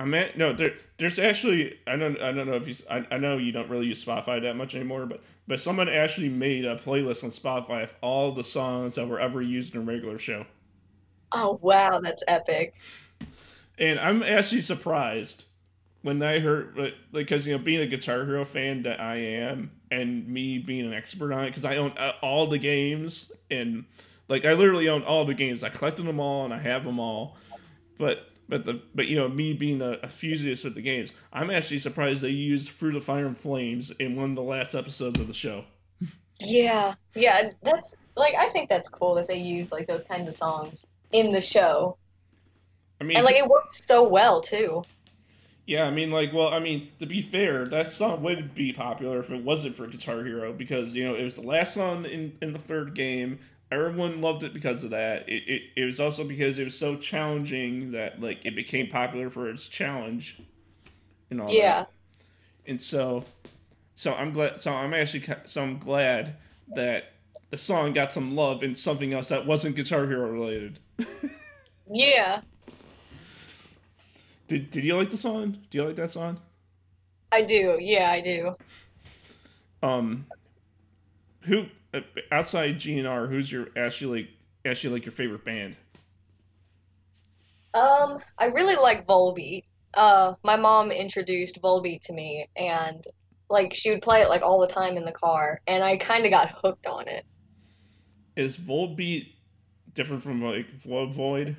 I mean, no, there, there's actually I don't I don't know if you I, I know you don't really use Spotify that much anymore, but but someone actually made a playlist on Spotify of all the songs that were ever used in a regular show, Oh, wow, that's epic. and I'm actually surprised when I heard because you know being a Guitar Hero fan that I am, and me being an expert on it because I own uh, all the games and like I literally own all the games. I collected them all and I have them all, but but the but you know me being a, enthusiast with the games, I'm actually surprised they used Through the Fire and Flames in one of the last episodes of the show. Yeah. Yeah, that's like I think that's cool that they use like those kinds of songs in the show. I mean, And like it works so well too. yeah, I mean, like, well, I mean, to be fair, that song would be popular if it wasn't for Guitar Hero because you know it was the last song in in the third game. Everyone loved it because of that. It, it, it was also because it was so challenging that like it became popular for its challenge and all Yeah. that. And so, so I'm glad. So I'm actually so I'm glad that the song got some love in something else that wasn't Guitar Hero related. Yeah. Did Did you like the song? Do you like that song? I do. Yeah, I do. Um, who outside GNR? Who's your actually like actually like your favorite band? Um, I really like Volbeat. Uh, my mom introduced Volbeat to me and like she would play it like all the time in the car and I kind of got hooked on it. Is Volbeat different from like Vo- Void?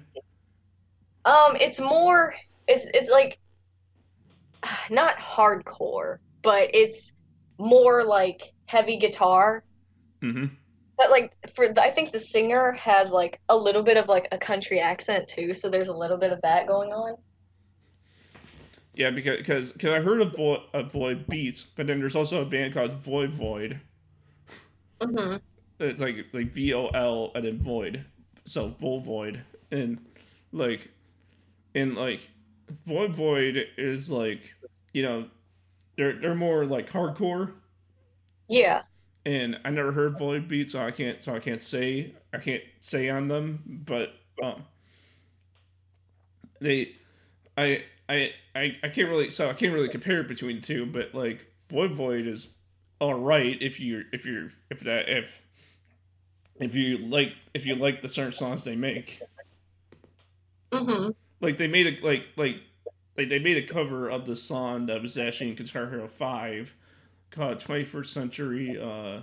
Um, it's more it's it's like not hardcore, but it's more like heavy guitar. Mm-hmm. but like for I think the singer has like a little bit of like a country accent too, so there's a little bit of that going on. Yeah, because because because I heard of Void, of Void Beats, but then there's also a band called Voivod. hmm It's like like V O L and then Void, so Vol Void and like and like Voivod is like you know they're they're more like hardcore Yeah. And I never heard Void Beat, so I can't so I can't say I can't say on them, but um they I I I, I can't really so I can't really compare it between the two, but like Voivod is all right if you if you're if that if if you like if you like the certain songs they make. hmm Like they made a like like like they made a cover of the song that was actually in Guitar Hero Five called Twenty First Century uh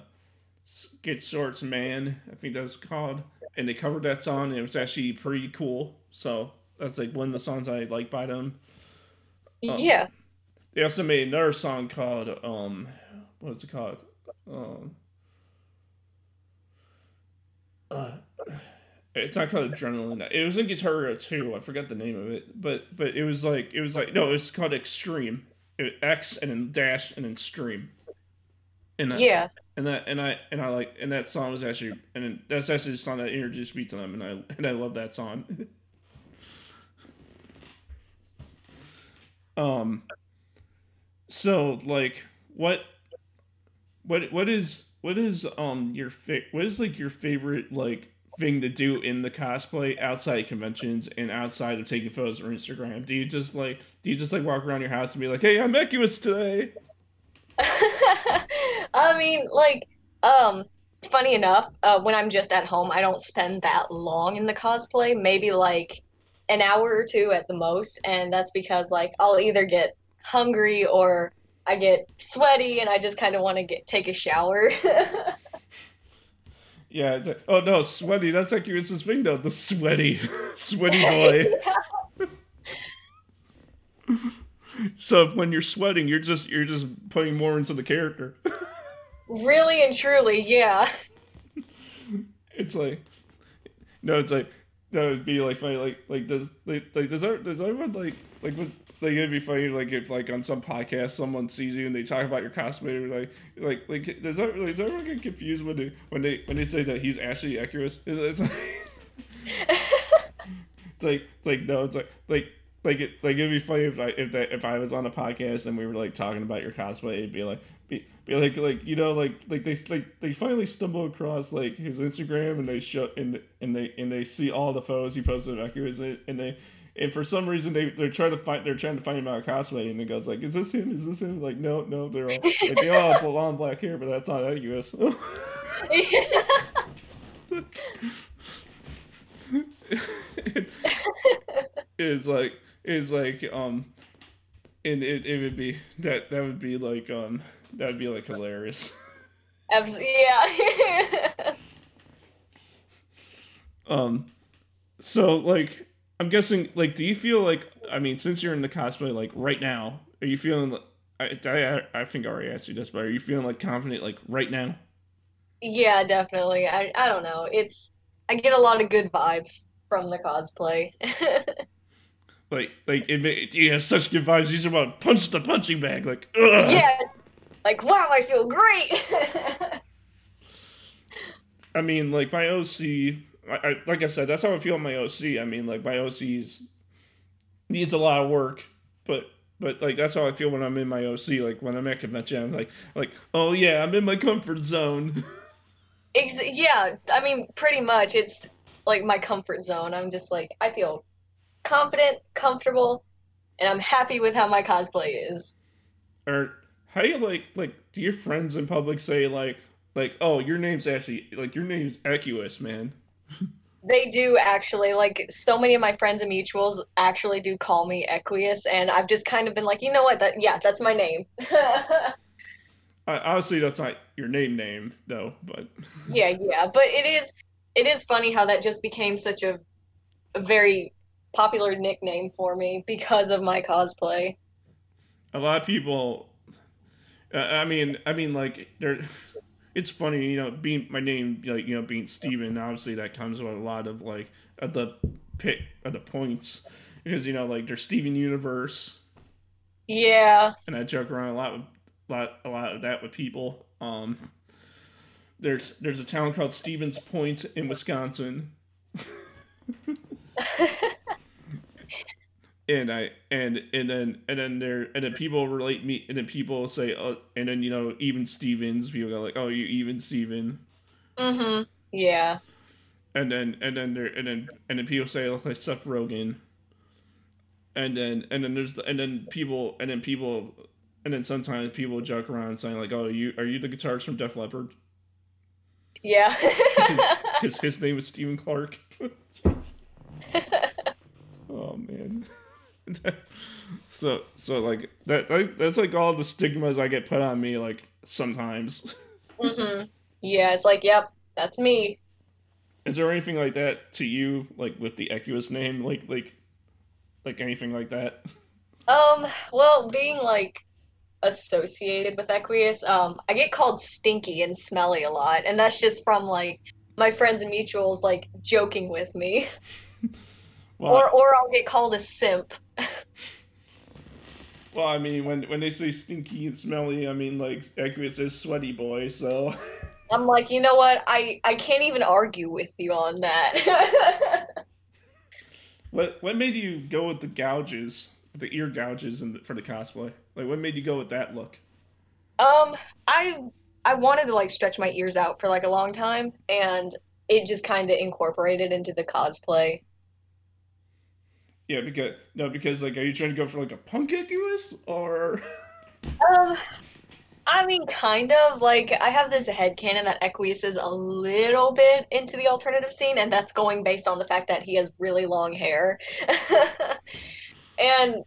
Schizoid Man, I think that's called. And they covered that song and it was actually pretty cool. So that's like one of the songs I like by them. Um, Yeah. They also made another song called um what's it called? Um uh, it's not called Adrenaline. It was in Guitar Hero 2. I forgot the name of it, but but it was like it was like no, it was called Extreme. It, X and then dash and then stream. And I, Yeah. and that and I and I like and that song was actually and that's actually the song that introduced me to them and I and I love that song. um so like what what what is what is um your fa- what is like your favorite like thing to do in the cosplay outside conventions and outside of taking photos for Instagram? Do you just like do you just like walk around your house and be like, "Hey, I'm Equius today"? I mean, like, um, funny enough, uh, when I'm just at home, I don't spend that long in the cosplay, maybe like an hour or two at the most, and that's because like I'll either get hungry or I get sweaty and I just kind of want to get take a shower. Yeah. It's like, oh no, sweaty. That's Equius's thing though. The sweaty, sweaty boy. So if, when you're sweating, you're just you're just putting more into the character. Really and truly, yeah. It's like no, it's like that would be like funny. Like like does like, like does there, does everyone like like would like it'd be funny like if like on some podcast someone sees you and they talk about your cosplay like like like does that does everyone get confused when they when they when they say that he's Ashley Equius? It's like it's like like no, it's like like like it like it'd be funny if I if that if I was on a podcast and we were like talking about your cosplay, it'd be like be, be like like you know like like they like they finally stumble across like his Instagram and they show and and they and they see all the photos he posted of Equius and they and for some reason they they're trying to find they're trying to find him out of cosplay and it goes like is this him is this him like no no they're all like they all have long black hair but that's not Equius. it's like it's like um and it, it would be that that would be like um that would be like hilarious Absolutely, yeah. um so like i'm guessing like do you feel like i mean since you're in the cosplay like right now are you feeling like I, I, I think I already asked you this, but are you feeling like confident like right now? Yeah, definitely. I I don't know. It's I get a lot of good vibes from the cosplay. Like like it, it you have such good vibes. You just want to punch the punching bag. Like ugh. Yeah. Like, wow, I feel great. I mean, like my OC, I, I like I said, that's how I feel on my OC. I mean, like my OC's needs a lot of work, but but like that's how I feel when I'm in my OC. Like when I'm at convention, I'm like like oh yeah, I'm in my comfort zone. Ex yeah, I mean, pretty much. It's like my comfort zone. I'm just like, I feel confident, comfortable, and I'm happy with how my cosplay is. or how do you like like do your friends in public say like like oh your name's actually like your name's Equius, man. They do actually, like, so many of my friends and mutuals actually do call me Equius, and I've just kind of been like, you know what? That yeah, that's my name. Obviously, that's not your name name though, but Yeah, yeah, but it is it is funny how that just became such a, a very popular nickname for me because of my cosplay. a lot of people. Uh, I mean, I mean, like there, it's funny, you know, being my name, like you know, being Steven, obviously that comes with a lot of like at the pit at the points because you know, like there's Steven Universe, Yeah. and I joke around a lot with lot a lot of that with people. Um, there's there's a town called Stevens Point in Wisconsin, and I and and then and then there and then people relate me and then people say uh, and then you know even Stevens people go like oh you even Steven mm-hmm. Yeah. and then and then there and then and then people say like Seth Rogen and then and then there's and then people and then people and then sometimes people joke around saying like oh you are you the guitarist from Def Leppard Yeah. because his name is Stephen Clark oh man so so like that, that that's like all the stigmas I get put on me like sometimes hmm Yeah, it's like, yep, that's me. is there anything like that to you like with the Equius name like like like anything like that Um, well, being like associated with Equius, um, I get called stinky and smelly a lot, and that's just from like my friends and mutuals like joking with me. well Or or I'll get called a simp. Well, I mean, when when they say stinky and smelly, I mean like Equius is sweaty boy. So I'm like, you know what? I I can't even argue with you on that. what what made you go with the gouges, the ear gouges, and for the cosplay? Like, what made you go with that look? Um, I I wanted to like stretch my ears out for like a long time, and it just kind of incorporated into the cosplay. Yeah, because no, because like, are you trying to go for like a punk Equius or? Um, I mean, kind of like I have this head headcanon that Equius is a little bit into the alternative scene, and that's going based on the fact that he has really long hair. And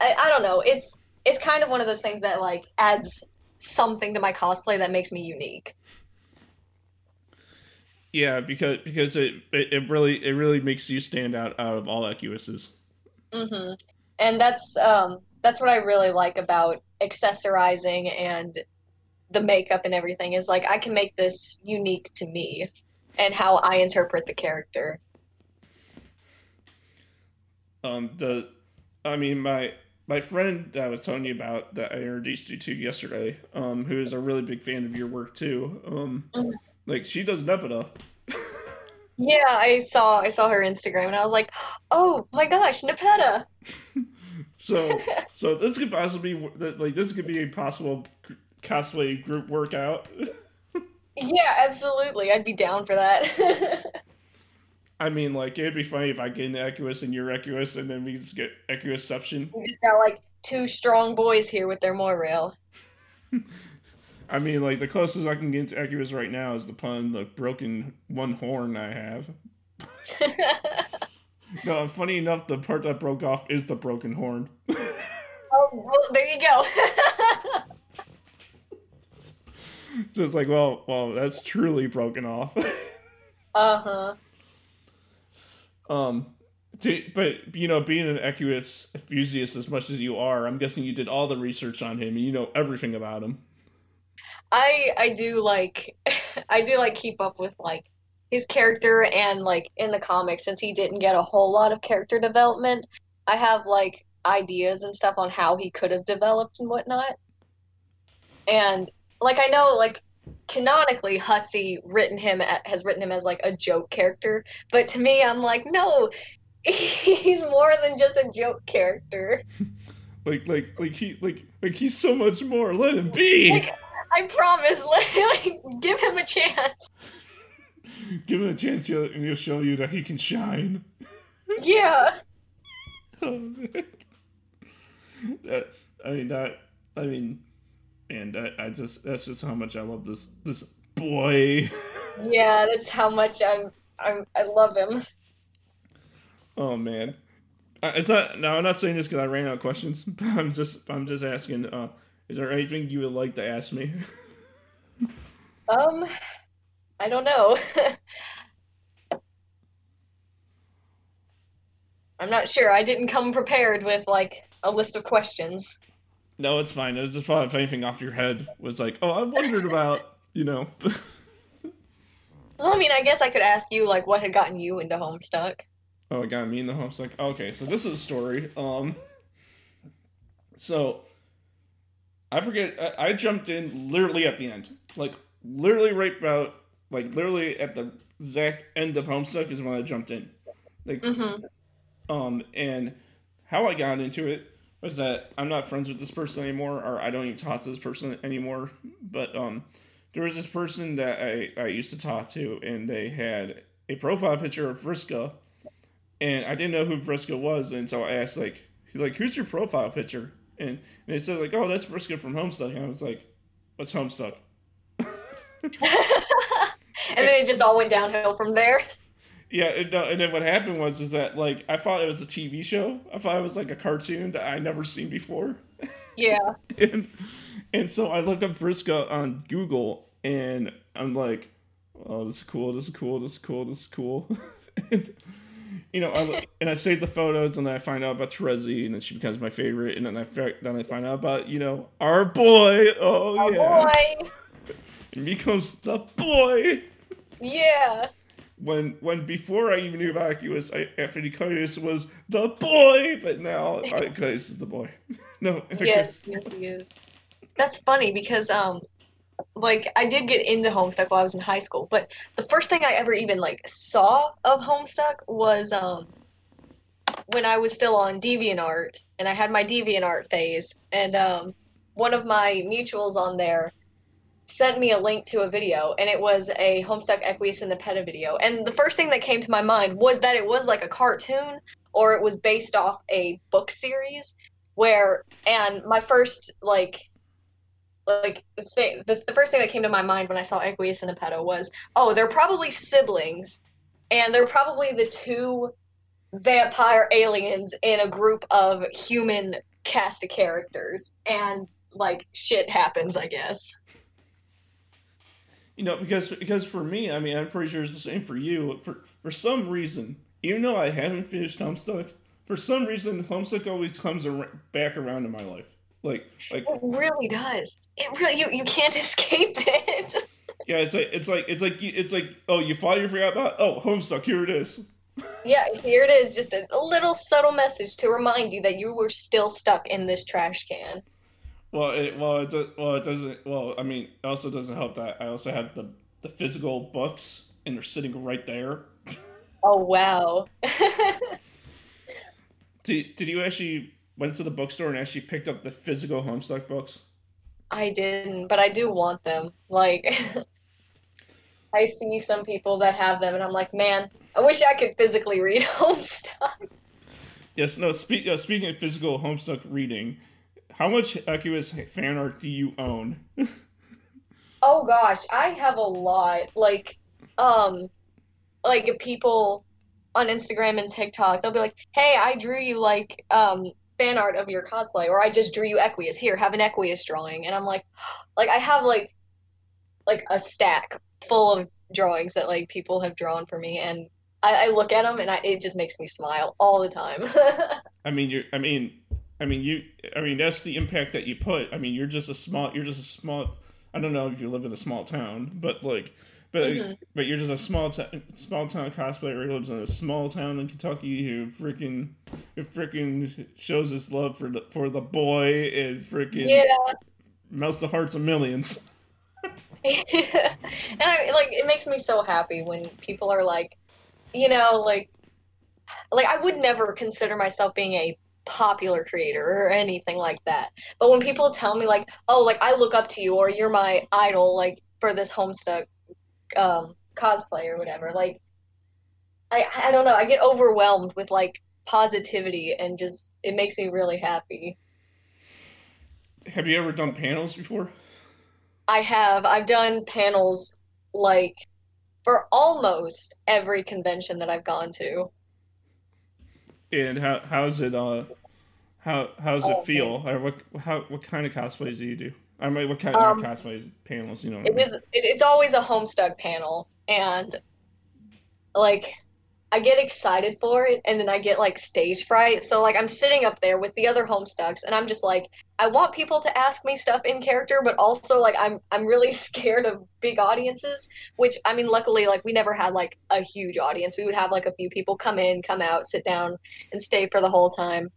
I, I don't know, it's it's kind of one of those things that like adds something to my cosplay that makes me unique. Yeah, because because it, it it really it really makes you stand out out of all Equises. hmm And that's um that's what I really like about accessorizing and the makeup and everything is like I can make this unique to me and how I interpret the character. Um, the, I mean, my my friend that I was telling you about that I introduced you to yesterday, um, who is a really big fan of your work too. Um, Mhm. Like she does Nepeta. Yeah, I saw I saw her Instagram and I was like, "Oh my gosh, Nepeta." So so this could possibly be like this could be a possible cosplay group workout. Yeah, absolutely. I'd be down for that. I mean, like it'd be funny if I get an Equius and you're Equius, and then we just get Equusception. We just got like two strong boys here with their Moirail. I mean, like the closest I can get to Equius right now is the pun, the broken one horn I have. No, funny enough, the part that broke off is the broken horn. Oh, well, there you go. so it's like, well, well, that's truly broken off. Uh-huh. um, to, but you know, being an Equius enthusiast as much as you are, I'm guessing you did all the research on him. and You know everything about him. I I do like I do like keep up with like his character and like in the comics since he didn't get a whole lot of character development, I have like ideas and stuff on how he could have developed and whatnot. And like I know like canonically Hussie written him a- has written him as like a joke character, but to me I'm like no, he's more than just a joke character. Like, like, like he, like, like he's so much more. Let him be. Like- I promise, like, give him a chance. Give him a chance, he'll, and he'll show you that he can shine. Yeah. Oh, that, I mean that. I mean, and I, I just that's just how much I love this this boy. Yeah, that's how much I'm I'm I love him. oh man, I, it's not. No, I'm not saying this because I ran out of questions. But I'm just I'm just asking. Uh, is there anything you would like to ask me? Um I don't know. I'm not sure. I didn't come prepared with like a list of questions. no, it's fine. It was just if anything off your head was like, oh, I wondered about you know. Well, I mean, I guess I could ask you like what had gotten you into Homestuck. Oh, it got me in the Homestuck. Okay, so this is a story. Um, so I forget. I, I jumped in literally at the end, like literally right about like literally at the exact end of Homestuck is when I jumped in. Like, Mm-hmm. um, and how I got into it was that I'm not friends with this person anymore, or I don't even talk to this person anymore. But um, there was this person that I, I used to talk to, and they had a profile picture of Vriska, and I didn't know who Vriska was, and so I asked like, he's like, "Who's your profile picture?" And and they said like, "Oh, that's Vriska from Homestuck." And I was like, "What's Homestuck?" and then it just all went downhill from there. Yeah, and, uh, and then what happened was is that like I thought it was a TV show. I thought it was like a cartoon that I never seen before. Yeah. and, and so I look up Vriska on Google, and I'm like, "Oh, this is cool. This is cool. This is cool. This is cool." and, you know, I look, and I save the photos, and then I find out about Terezi, and then she becomes my favorite, and then I then I find out about you know our boy. Oh Oh yeah, boy. and becomes the boy. Yeah. When when before I even knew about Arceus, I Anthony Coitus was the boy, but now Coitus is the boy. no, Yes, yes, he is. That's funny because um like I did get into Homestuck while I was in high school, but the first thing I ever even like saw of Homestuck was um when I was still on DeviantArt and I had my DeviantArt phase and um one of my mutuals on there sent me a link to a video and it was a Homestuck Equius and Nepeta video. And the first thing that came to my mind was that it was like a cartoon or it was based off a book series where and my first like like the, thing, the, the first thing that came to my mind when I saw Equius and Nepeta was, oh, they're probably siblings, and they're probably the two vampire aliens in a group of human cast of characters, and like shit happens, I guess. You know, because because for me, I mean, I'm pretty sure it's the same for you. For for some reason, even though I haven't finished Homestuck, for some reason, Homestuck always comes ar- back around in my life. Like like It really does. It really you you can't escape it. yeah, it's like it's like it's like it's like oh, you thought you forgot about oh Homestuck, here it is. yeah, here it is, just a, a little subtle message to remind you that you were still stuck in this trash can. Well, it well it does, well it doesn't well I mean it also doesn't help that I also have the the physical books and they're sitting right there. Oh wow. Did, did you actually went to the bookstore and actually picked up the physical Homestuck books? I didn't, but I do want them. Like, I see some people that have them, and I'm like, man, I wish I could physically read Homestuck. Yes, no. Speak, uh, speaking of physical Homestuck reading, how much Equius fan art do you own? Oh gosh, I have a lot. Like, um, like people on Instagram and TikTok, they'll be like, "Hey, I drew you like um fan art of your cosplay," or "I just drew you Equius. Here, have an Equius drawing." And I'm like, like I have like like a stack full of drawings that like people have drawn for me, and I, I look at them and I, it just makes me smile all the time. I mean, you're. I mean, I mean, you. I mean, that's the impact that you put. I mean, you're just a small. You're just a small. I don't know if you live in a small town, but like, but Mhm. but you're just a small town small town cosplayer who lives in a small town in Kentucky who freaking who freaking shows his love for the for the boy and freaking yeah. melts the hearts of millions. and I like it makes me so happy when people are like, you know, like like I would never consider myself being a popular creator or anything like that. But when people tell me like, "Oh, like I look up to you or you're my idol like for this Homestuck um cosplay or whatever." Like I I don't know, I get overwhelmed with like positivity and just it makes me really happy. Have you ever done panels before? I have. I've done panels like for almost every convention that I've gone to. And how how's it uh how how's it Oh, feel? Or what how what kind of cosplays do you do? I mean, what kind Um, not cosplays panels? You know. It was it, it's always a Homestuck panel and like I get excited for it and then I get like stage fright. So like I'm sitting up there with the other Homestucks and I'm just like I want people to ask me stuff in character, but also like I'm I'm really scared of big audiences. Which I mean, luckily, like we never had like a huge audience. We would have like a few people come in, come out, sit down, and stay for the whole time.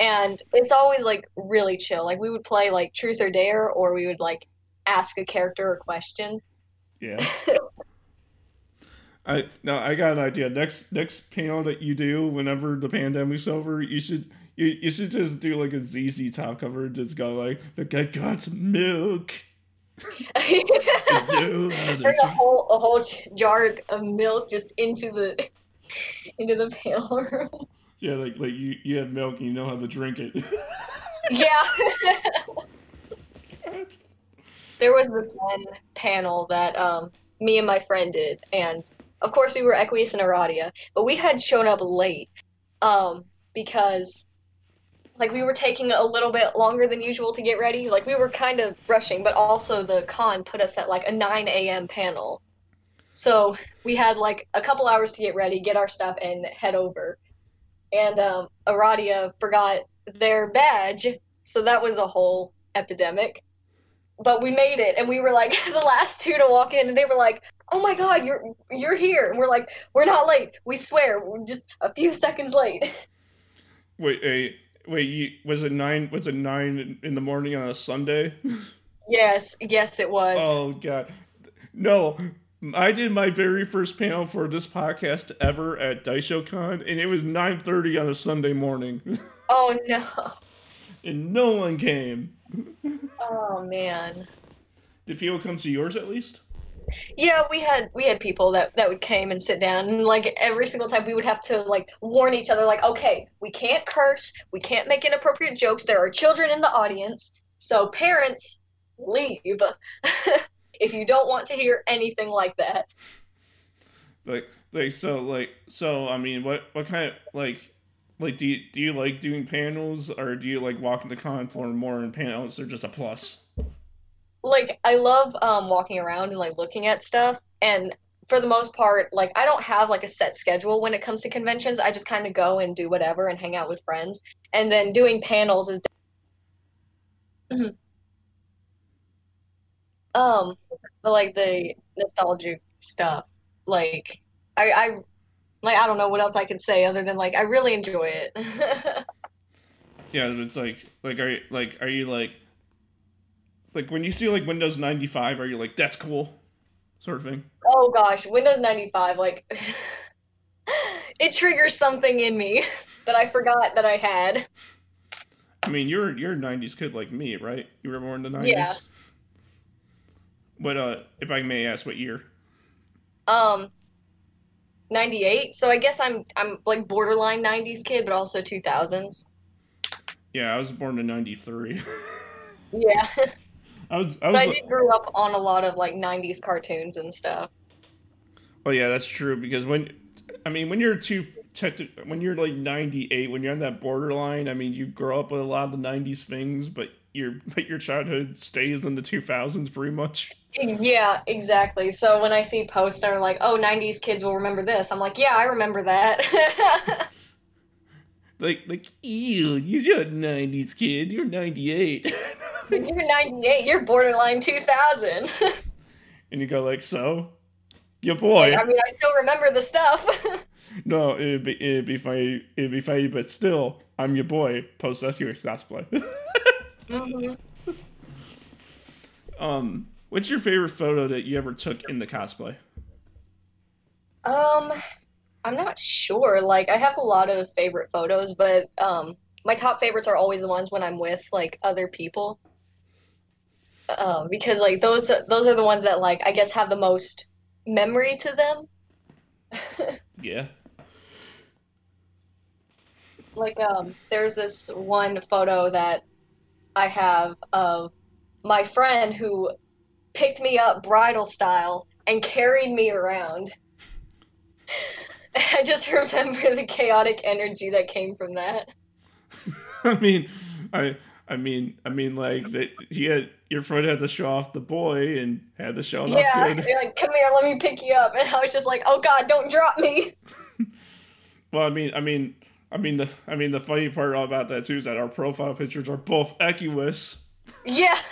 And it's always like really chill. Like we would play like Truth or Dare, or we would like ask a character a question. Yeah. I no, I got an idea. Next next panel that you do whenever the pandemic's over, you should you, you should just do like a ZZ top cover and just go like the guy got some milk. Bring a whole a whole jar of milk just into the into the panel room. Yeah, like like you you have milk and you know how to drink it. yeah. there was this one panel that um me and my friend did, and of course we were Equius and Aradia, but we had shown up late um because like we were taking a little bit longer than usual to get ready. Like we were kind of rushing, but also the con put us at like a 9 a.m. panel. So we had like a couple hours to get ready, get our stuff, and head over. And um, Aradia forgot their badge, so that was a whole epidemic. But we made it, and we were like the last two to walk in, and they were like, "Oh my God, you're you're here!" And we're like, "We're not late. We swear, we're just a few seconds late." Wait, a Wait, you, was it nine? Was it nine in the morning on a Sunday? Yes, yes, it was. Oh god, no! I did my very first panel for this podcast ever at DaishoCon, and it was nine thirty on a Sunday morning. Oh no! and no one came. Oh man! Did people come to yours at least? Yeah, we had we had people that that would came and sit down, and like every single time we would have to like warn each other, like, okay, we can't curse, we can't make inappropriate jokes. There are children in the audience, so parents leave if you don't want to hear anything like that. Like, like so, like so. I mean, what what kind of like like do you do you like doing panels or do you like walking the con floor more in panels or just a plus? like I love um, walking around and like looking at stuff. And for the most part, like I don't have like a set schedule when it comes to conventions. I just kind of go and do whatever and hang out with friends. And then doing panels is. Mm-hmm. Um, but like the nostalgic stuff, like I, I, like I don't know what else I can say other than like I really enjoy it. yeah, it's like like are you, like are you like like when you see like Windows 95, are you like that's cool, sort of thing? Oh gosh, Windows 95, like it triggers something in me that I forgot that I had. I mean, you're you're a 90s kid like me, right? You were born in the 90s. Yeah. What uh, if I may ask, what year? Um, 98. So I guess I'm I'm like borderline 90s kid, but also 2000s. Yeah, I was born in 93. yeah. I was. I, was, I did grow up on a lot of like '90s cartoons and stuff. Oh yeah, that's true. Because when, I mean, when you're two, when you're like '98, when you're on that borderline, I mean, you grow up with a lot of the '90s things, but your but your childhood stays in the 2000s pretty much. Yeah, exactly. So when I see posts that are like, "Oh, '90s kids will remember this," I'm like, "Yeah, I remember that." like, like, ew, you're not a '90s kid. You're '98. you're 98. You're borderline 2000. and you go like, so, your boy. I mean, I still remember the stuff. no, it'd be it'd be funny. It'd be funny, but still, I'm your boy. Post that to your cosplay. Mm-hmm. Um, what's your favorite photo that you ever took in the cosplay? Um, I'm not sure. Like, I have a lot of favorite photos, but um, my top favorites are always the ones when I'm with like other people um, because like those those are the ones that like I guess have the most memory to them. yeah. Like um, there's this one photo that I have of my friend who picked me up bridal style and carried me around. I just remember the chaotic energy that came from that. I mean, I I mean, I mean, like that. He had your friend had to show off the boy and had to show off. Yeah, like come here, let me pick you up, and I was just like, oh god, don't drop me. well, I mean, I mean, I mean the I mean the funny part about that too is that our profile pictures are both Equius. Yeah.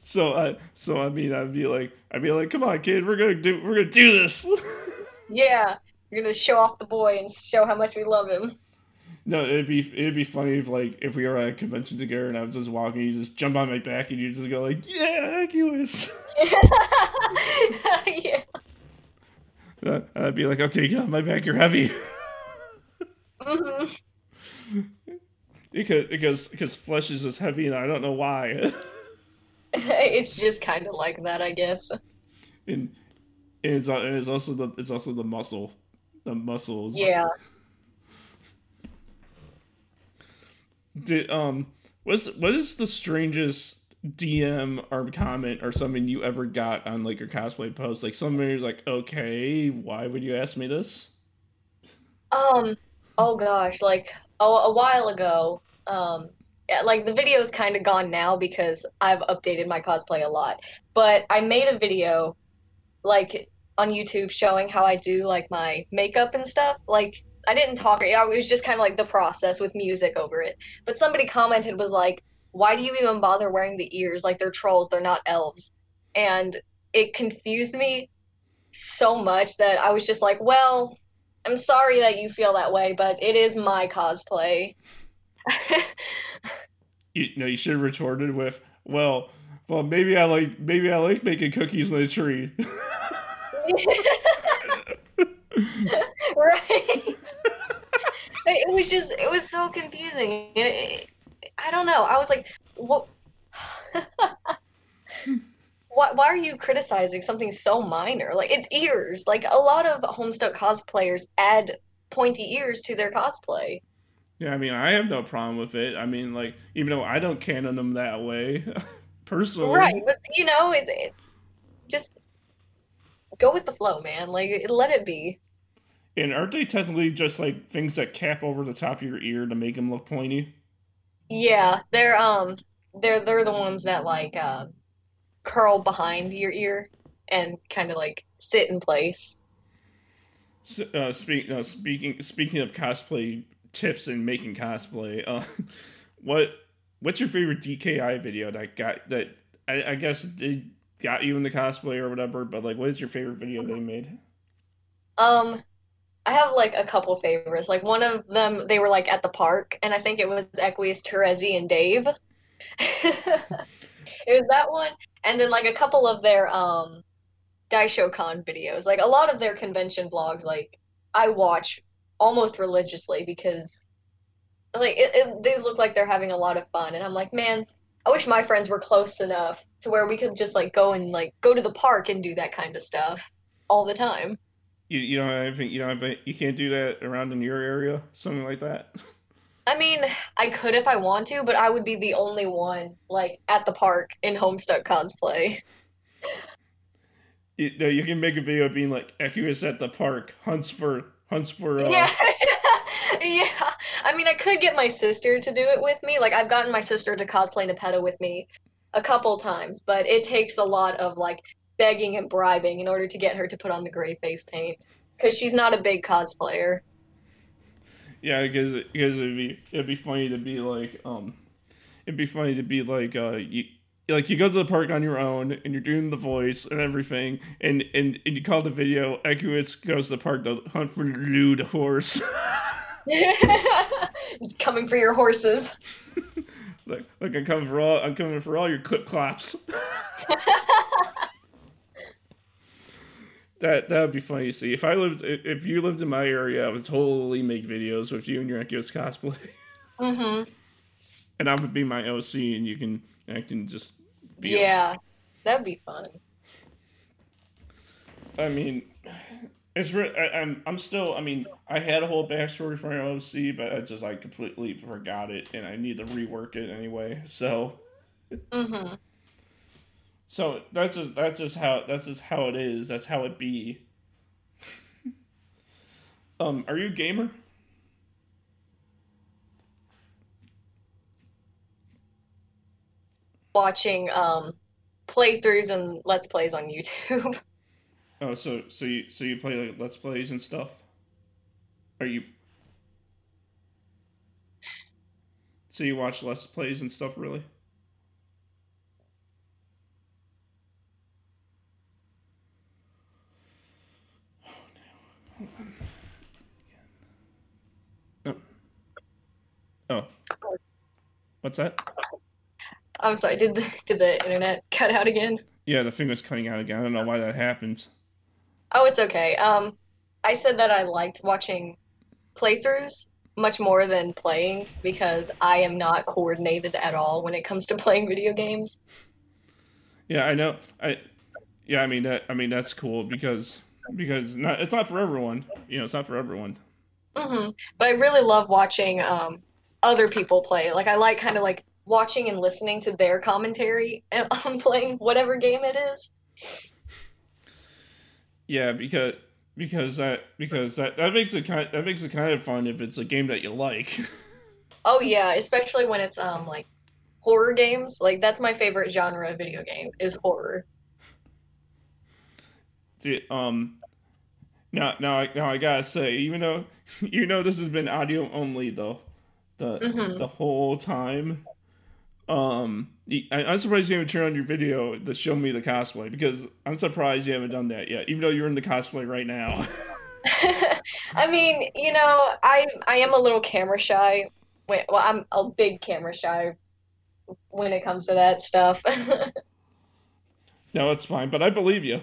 So I so I mean I'd be like I'd be like, come on, kid, we're gonna do we're gonna do this. yeah. You're gonna show off the boy and show how much we love him. no, it'd be it'd be funny if like if we were at a convention together and I was just walking, you just jump on my back and you just go like, yeah, Equius. yeah. Uh, I'd be like, okay, get on my back, you're heavy. hmm because because because flesh is just heavy and I don't know why. It's just kind of like that, I guess. and, and it's and it's also the it's also the muscle, the muscles. Yeah. Did um what's what is the strangest DM or comment or something you ever got on like your cosplay post? Like somebody's like, okay, why would you ask me this? Um. Oh gosh, like a, a while ago. Um. yeah, Like the video's kind of gone now because I've updated my cosplay a lot. But I made a video, like on YouTube, showing how I do like my makeup and stuff. Like I didn't talk. It was just kind of like the process with music over it. But somebody commented was like, "Why do you even bother wearing the ears? Like they're trolls. They're not elves." And it confused me so much that I was just like, "Well." I'm sorry that you feel that way, but it is my cosplay. You, know, you should have retorted with, well, well, maybe I like maybe I like making cookies in the tree. right. It was just, it was so confusing. It, I don't know. I was like, what? why, why are you criticizing something so minor? Like, it's ears. Like, a lot of Homestuck cosplayers add pointy ears to their cosplay. yeah, I mean, I have no problem with it. I mean, like, even though I don't canon them that way, personally. Right. But, you know, it's it, just go with the flow, man. Like, let it be. And aren't they technically just like things that cap over the top of your ear to make them look pointy? Yeah, they're um they're they're the ones that like uh, curl behind your ear and kind of like sit in place. S- Uh, speak, uh, speaking speaking of cosplay tips and making cosplay, uh, what what's your favorite DKI video that got that I, I guess they got you in the cosplay or whatever? But like, what is your favorite video they made? Um I have like a couple favorites. Like one of them they were like at the park and I think it was Equius, Terezi, and Dave. It was that one and then like a couple of their um DaishoCon videos. Like a lot of their convention vlogs like I watch almost religiously because like it, it, they look like they're having a lot of fun and i'm like man i wish my friends were close enough to where we could just like go and like go to the park and do that kind of stuff all the time You you don't have you don't have you can't do that around in your area, something like that. i mean i could if i want to but i would be the only one like at the park in homestuck cosplay. You, no, you can make a video being like Equius at the park hunts for hunts for uh, yeah. Yeah. I mean i could get my sister to do it with me. Like i've gotten my sister to cosplay Nepeta with me a couple times but it takes a lot of like begging and bribing in order to get her to put on the gray face paint because she's not a big cosplayer Yeah, because because it'd be it'd be funny to be like um, it'd be funny to be like uh you like you go to the park on your own and you're doing the voice and everything and and, and you call the video Equius goes to the park to hunt for lewd horse. coming for your horses like like I'm coming for all I'm coming for all your clip claps. That that would be funny to see. If I lived, if you lived in my area, I would totally make videos with you and your Equius cosplay, hmm and I would be my OC, and you can I can just be. yeah that'd be fun I mean, it's re- I, I'm I'm still. I mean, I had a whole backstory for my OC, but I just I completely forgot it, and I need to rework it anyway. So hmm so that's just that's just how that's just how it is. That's how it be. um, are you a gamer? watching um playthroughs and let's plays on youtube Oh, so so you so you play like let's plays and stuff. Are you? So you watch Let's Plays and stuff, really? Oh. What's that? I'm sorry. Did the did the internet cut out again? Yeah, the thing was cutting out again. I don't know why that happened. Oh, it's okay. Um, I said that I liked watching playthroughs much more than playing because I am not coordinated at all when it comes to playing video games. Yeah, I know. I yeah, I mean that. I mean that's cool because because not it's not for everyone. You know, it's not for everyone. hmm But I really love watching um other people play. Like I like kind of like watching and listening to their commentary on playing whatever game it is. Yeah, because because that because that that makes it kind that makes it kind of fun if it's a game that you like. Oh yeah, especially when it's um like horror games. Like that's my favorite genre of video game is horror. See, um, now now I now I gotta say, even though you know this has been audio only though, the hmm the whole time. Um, I, I'm surprised you haven't turned on your video to show me the cosplay because I'm surprised you haven't done that yet, even though you're in the cosplay right now. I mean, you know, I I am a little camera shy. Well, I'm a big camera shy when it comes to that stuff. no, it's fine, but I believe you.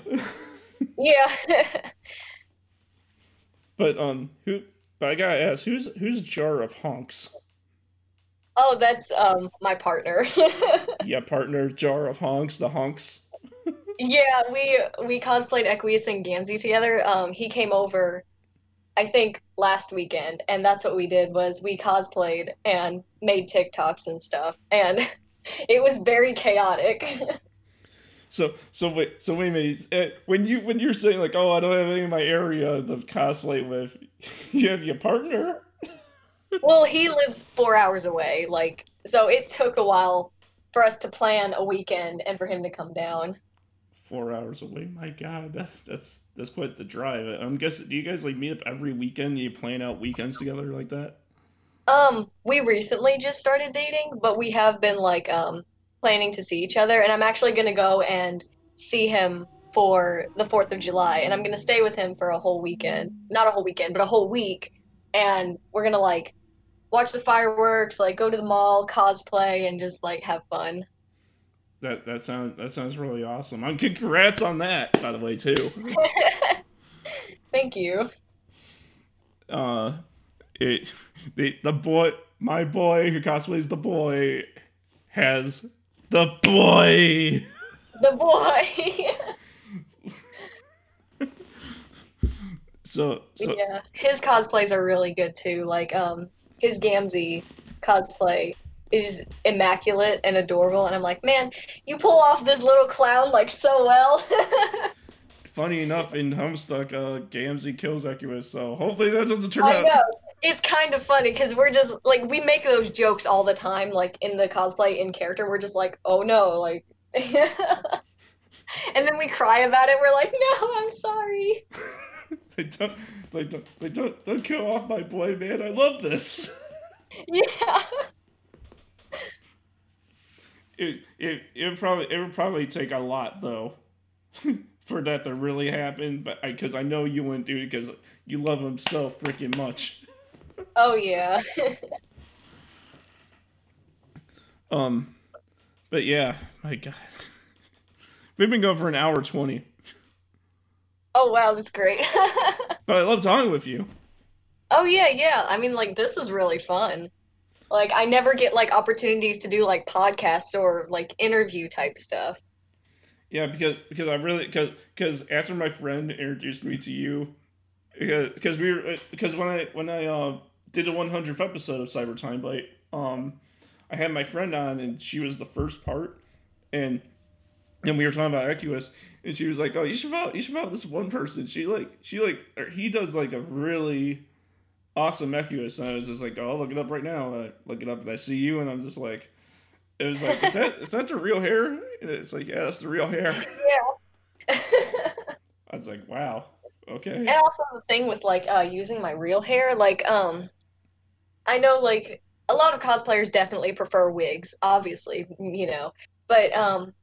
Yeah. but um, who? But I gotta ask, who's who's Jar of Honks? Oh, that's um my partner. Yeah, partner Jar of Honks, the Honks. Yeah, we we cosplayed Equius and Gamzee together. Um, he came over, I think, last weekend, and that's what we did was we cosplayed and made TikToks and stuff, and it was very chaotic. So so wait so wait a minute. eh, When you when you're saying like, oh, I don't have any in my area to cosplay with, you have your partner. Well, he lives four hours away, like, so it took a while for us to plan a weekend and for him to come down. Four hours away. My God, that's that's that's quite the drive. I'm guessing. Do you guys like meet up every weekend? You plan out weekends together like that? Um, we recently just started dating, but we have been like um planning to see each other, and I'm actually gonna go and see him for the 4th of July, and I'm gonna stay with him for a whole weekend. Not a whole weekend, but a whole week, and we're gonna like watch the fireworks, like go to the mall, cosplay, and just like have fun. That that sounds that sounds really awesome. I'm congrats on that, by the way, too. Thank you. Uh, it the the boy, my boy who cosplays the boy, has the boy. The boy. So so Yeah, his cosplays are really good too. Like um his Gamzee cosplay is immaculate and adorable and I'm like, "Man, you pull off this little clown like so well." funny enough, in Homestuck, uh, Gamzee kills Equius, so hopefully that doesn't turn I out. know. It's kind of funny because we're just like we make those jokes all the time, like in the cosplay in character. We're just like, oh no, like, and then we cry about it. We're like, no, I'm sorry. Like don't, like don't, like don't, don't kill off my boy, man. I love this. Yeah. It, it, it would probably, it would probably take a lot though, for that to really happen. But because I, know you wouldn't do it because you love him so freaking much. Oh yeah. Um, but yeah, my God, we've been going for an hour twenty. Oh wow, that's great. But I love talking with you. Oh yeah, yeah. I mean, like this is really fun. Like I never get like opportunities to do like podcasts or like interview type stuff. Yeah, because because I really because because after my friend introduced me to you, because because we were because when I when I uh, did the 100th episode of Cyber Time Bite, um, I had my friend on and she was the first part, and and we were talking about Equius, and she was like, "Oh, you should follow you should follow this one person." She like she like or he does like a really awesome Equius, and I was just like, "Oh, I'll look it up right now." And I look it up and I see you, and I'm just like. It was like, is that is that the real hair? And it's like, yeah, that's the real hair. Yeah. I was like, wow. Okay. And also the thing with like uh using my real hair, like um I know like a lot of cosplayers definitely prefer wigs, obviously, you know. But um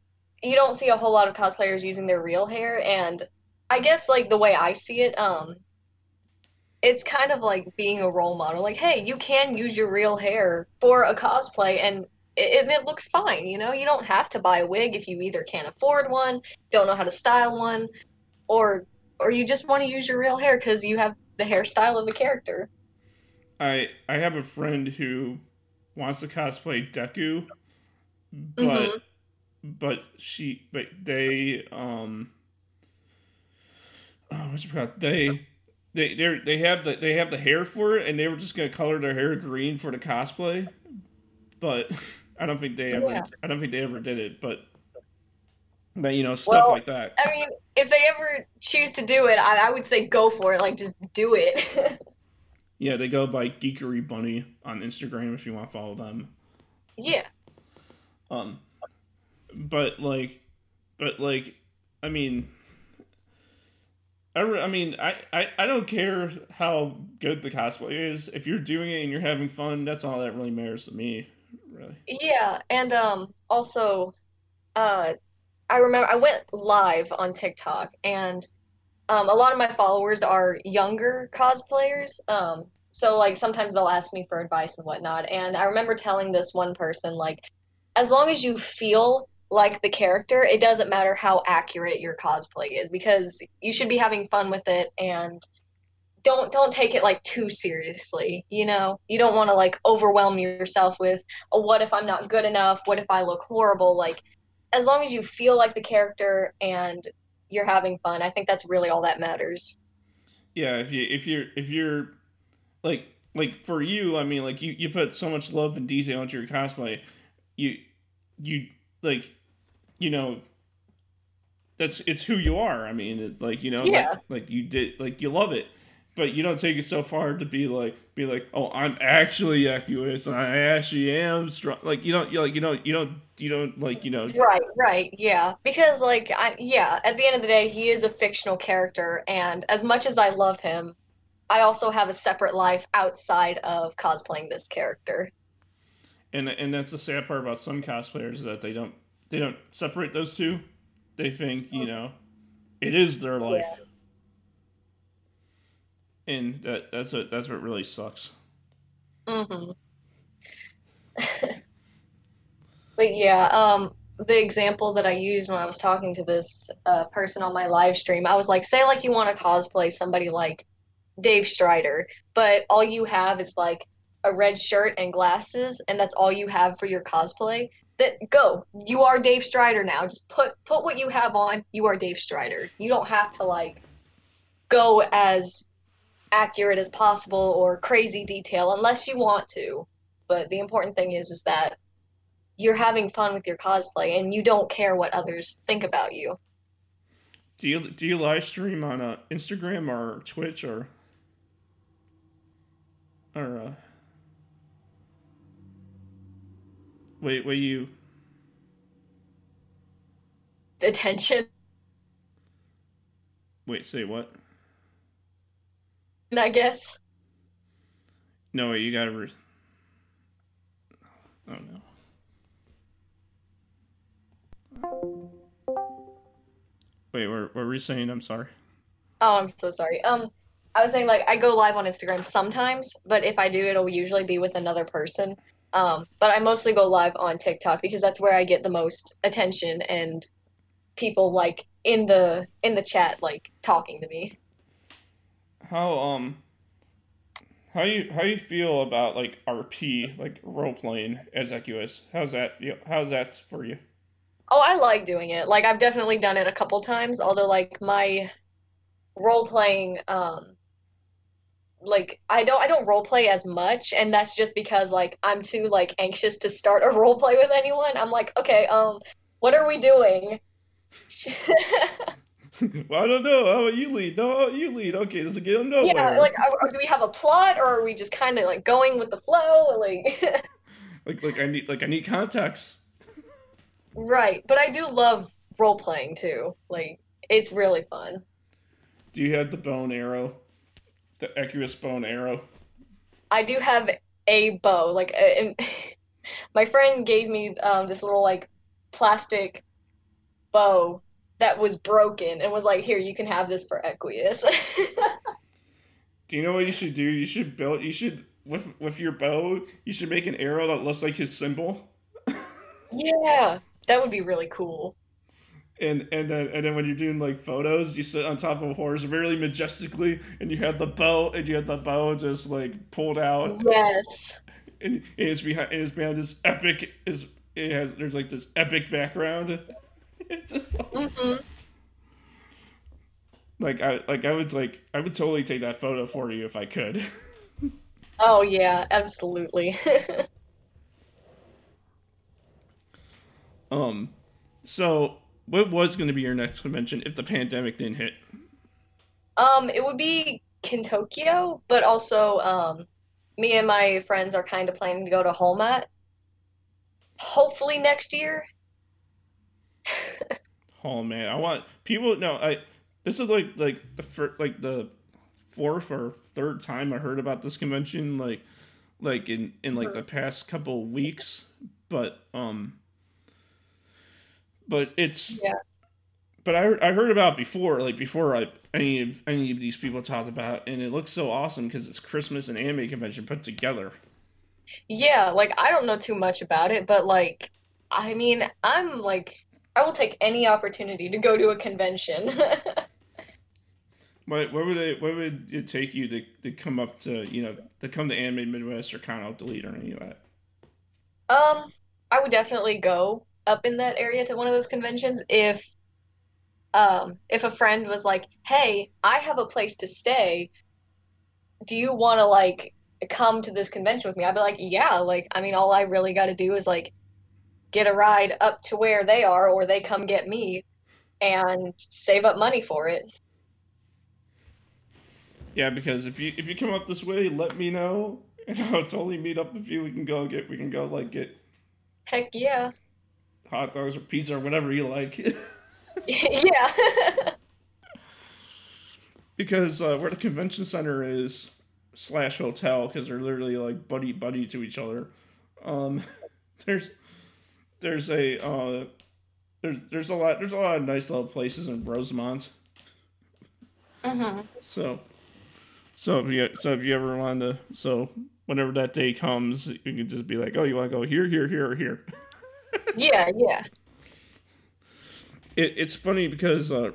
you don't see a whole lot of cosplayers using their real hair and I guess like the way I see it, um it's kind of like being a role model. Like, hey, you can use your real hair for a cosplay and it, it looks fine, you know? You don't have to buy a wig if you either can't afford one, don't know how to style one, or or you just want to use your real hair because you have the hairstyle of a character. I I have a friend who wants to cosplay Deku, but hmm but she but they um oh what's called they they they they have the they have the hair for it and they were just gonna color their hair green for the cosplay, but I don't think they ever Yeah. I don't think they ever did it, but but you know stuff Well, like that. I mean, if they ever choose to do it, I, I would say go for it. Like, just do it. Yeah, they go by Geekery Bunny on Instagram if you want to follow them. yeah. Um, but like, but like, I mean, I, I mean, I, I, I don't care how good the cosplay is. If you're doing it and you're having fun, that's all that really matters to me. Really. Yeah, and um also uh I remember I went live on TikTok and um a lot of my followers are younger cosplayers. Um so like sometimes they'll ask me for advice and whatnot. And I remember telling this one person like as long as you feel like the character, it doesn't matter how accurate your cosplay is because you should be having fun with it and don't don't take it like too seriously, you know? You don't want to like overwhelm yourself with oh, what if I'm not good enough? What if I look horrible? Like, as long as you feel like the character and you're having fun, I think that's really all that matters. Yeah, if you if you're if you're like like for you, I mean, like you you put so much love and detail into your cosplay. You you like you know that's it's who you are. I mean, it, like you know, like Yeah, like you did like you love it, but you don't take it so far to be like be like, oh, I'm actually Equius and I actually am strong. Like you don't you like you don't you don't you don't like you know right, right, yeah. Because like I yeah, at the end of the day, he is a fictional character, and as much as I love him, I also have a separate life outside of cosplaying this character. and and that's the sad part about some cosplayers is that they don't they don't separate those two. They think you know it is their life, Yeah. and that that's what that's what really sucks. hmm But yeah, um, the example that I used when I was talking to this uh, person on my live stream, I was like, say like you want to cosplay somebody like Dave Strider, but all you have is like a red shirt and glasses, and that's all you have for your cosplay. That go, you are Dave Strider now. Just put put what you have on. You are Dave Strider. You don't have to like go as accurate as possible or crazy detail unless you want to. But the important thing is is that you're having fun with your cosplay and you don't care what others think about you. Do you do you live stream on uh, Instagram or Twitch or or uh, wait wait you Attention, wait say what? I guess. No wait you gotta re- oh no wait what what were you saying? I'm sorry. Oh, I'm so sorry. Um, I was saying like I go live on Instagram sometimes, but if I do, it'll usually be with another person. Um, but I mostly go live on TikTok because that's where I get the most attention and people like in the in the chat like talking to me. How um how you how you feel about like RP like role playing as Equius? How's that feel? How's that for you? Oh, I like doing it. Like I've definitely done it a couple times, although like my role playing um like I don't I don't role play as much and that's just because like I'm too like anxious to start a role play with anyone. I'm like, okay, um what are we doing? well, I don't know. How about you lead? No, you lead. Okay, this will get nowhere. Yeah, like are, do we have a plot or are we just kind of like going with the flow? Like Like like I need like I need context. right, but I do love role playing too. Like it's really fun. Do you have the bone arrow? The Equius bone arrow? I do have a bow. Like, and my friend gave me um, this little like plastic bow that was broken and was like, "Here, you can have this for Equius." do you know what you should do? You should build. You should with with your bow. You should make an arrow that looks like his symbol. yeah, that would be really cool. And and then and then when you're doing like photos, you sit on top of a horse very majestically, and you have the bow, and you have the bow just like pulled out. Yes. And it's behind. It's behind this epic. Is it has there's like this epic background. It's just like, mm-hmm. like I like I would like I would totally take that photo for you if I could. oh yeah, absolutely. um, so what was going to be your next convention if the pandemic didn't hit? Um, it would be Kintokyo, but also um, me and my friends are kind of planning to go to Holmat. Hopefully next year. oh man, I want people. No, I. This is like like the first, like the fourth or third time I heard about this convention. Like like in in like the past couple weeks, but um but it's yeah. But I I heard about before, like before I any of any of these people talked about, and it looks so awesome because it's Christmas and anime convention put together. Yeah, like I don't know too much about it, but like I mean, I'm like I will take any opportunity to go to a convention. what what would it what would it take you to, to come up to you know to come to Anime Midwest or Con Delete or any of that? Um, I would definitely go up in that area to one of those conventions if um if a friend was like, "Hey, I have a place to stay. Do you want to like come to this convention with me?" I'd be like, "Yeah, like I mean, all I really got to do is like get a ride up to where they are or they come get me and save up money for it." Yeah, because if you if you come up this way, let me know, and I'll totally meet up with you. We can go get we can go like get. Heck yeah hot dogs or pizza or whatever you like. yeah. because uh, where the convention center is slash hotel, because they're literally like buddy buddy to each other. Um, there's there's a uh, there's there's a lot there's a lot of nice little places in Rosemont. Mm-hmm. So, so if you so if you ever want to so whenever that day comes, you can just be like, oh, you want to go here, here, here, or here yeah, yeah. It, it's funny because uh,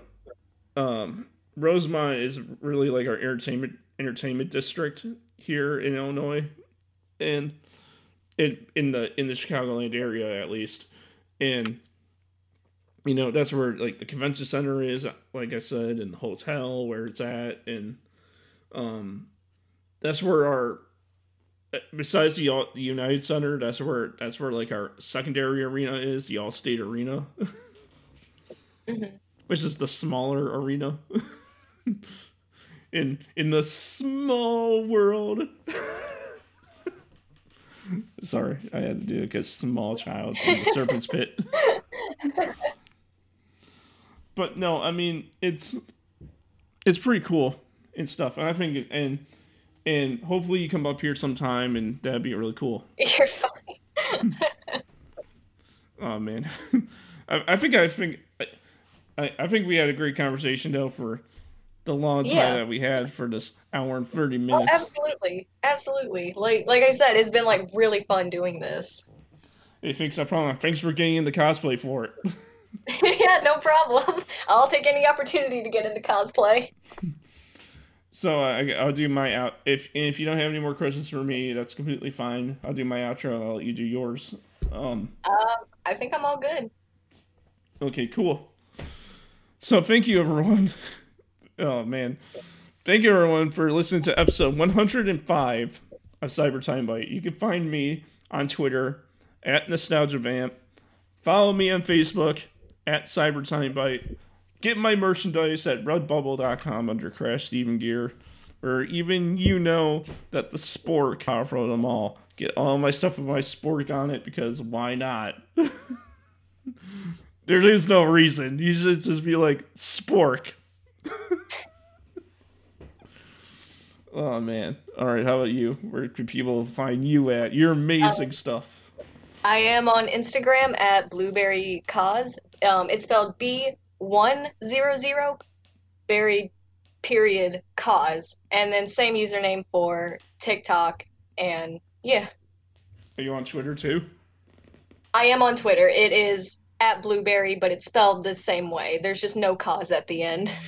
um, Rosemont is really like our entertainment entertainment district here in Illinois, and in in the in the Chicagoland area at least, and you know that's where like the convention center is, like I said, and the hotel where it's at, and um, that's where our besides the the United Center, that's where that's where like our secondary arena is, the Allstate Arena, mm-hmm. which is the smaller arena in in the small world. Sorry, I had to do it because small child in the serpent's pit. but no, I mean it's it's pretty cool and stuff, and I think and and hopefully you come up here sometime, and that'd be really cool. You're fine. oh man, I, I, think I think I, I think we had a great conversation though for the long time yeah. that we had for this hour and 30 minutes. Oh, absolutely, absolutely. Like like I said, it's been like really fun doing this. Hey, thanks. I promise. Thanks for getting into cosplay for it. yeah, no problem. I'll take any opportunity to get into cosplay. So I, will do my out. If if you don't have any more questions for me, that's completely fine. I'll do my outro. And I'll let you do yours. Um, uh, I think I'm all good. Okay, cool. So thank you, everyone. oh man, thank you everyone for listening to episode 105 of Cyber Time Bite. You can find me on Twitter at Nostalgia Vamp. Follow me on Facebook at Cyber Time Bite. Get my merchandise at redbubble.com under Crash Steven Gear, or even you know that the Spork for them all. Get all my stuff with my Spork on it because why not? there is no reason. You should just be like Spork. Oh man. All right. How about you? Where can people find you at? Your amazing um, stuff. I am on Instagram at blueberry cause. Um, it's spelled B one zero zero berry period cause, and then same username for TikTok and yeah. Are you on Twitter too? I am on Twitter. It is at blueberry, but it's spelled the same way. There's just no cause at the end.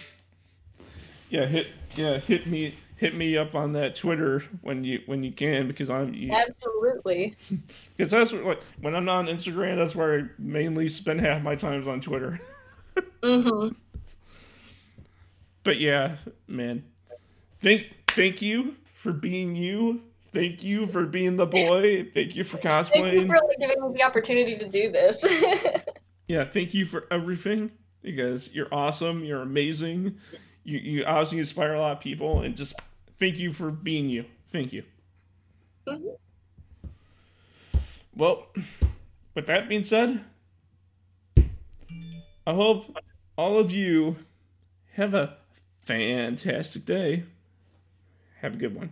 Yeah, hit yeah hit me hit me up on that Twitter when you when you can because I'm you, absolutely because that's what, like when I'm not on Instagram that's where I mainly spend half my times on Twitter. mm-hmm. But yeah, man, thank thank you for being you. Thank you for being the boy. Thank you for cosplaying. Thank you for giving me the opportunity to do this. yeah, thank you for everything because you're awesome. You're amazing you, you obviously inspire a lot of people and just thank you for being you thank you mm-hmm. well with that being said i hope all of you have a fantastic day. Have a good one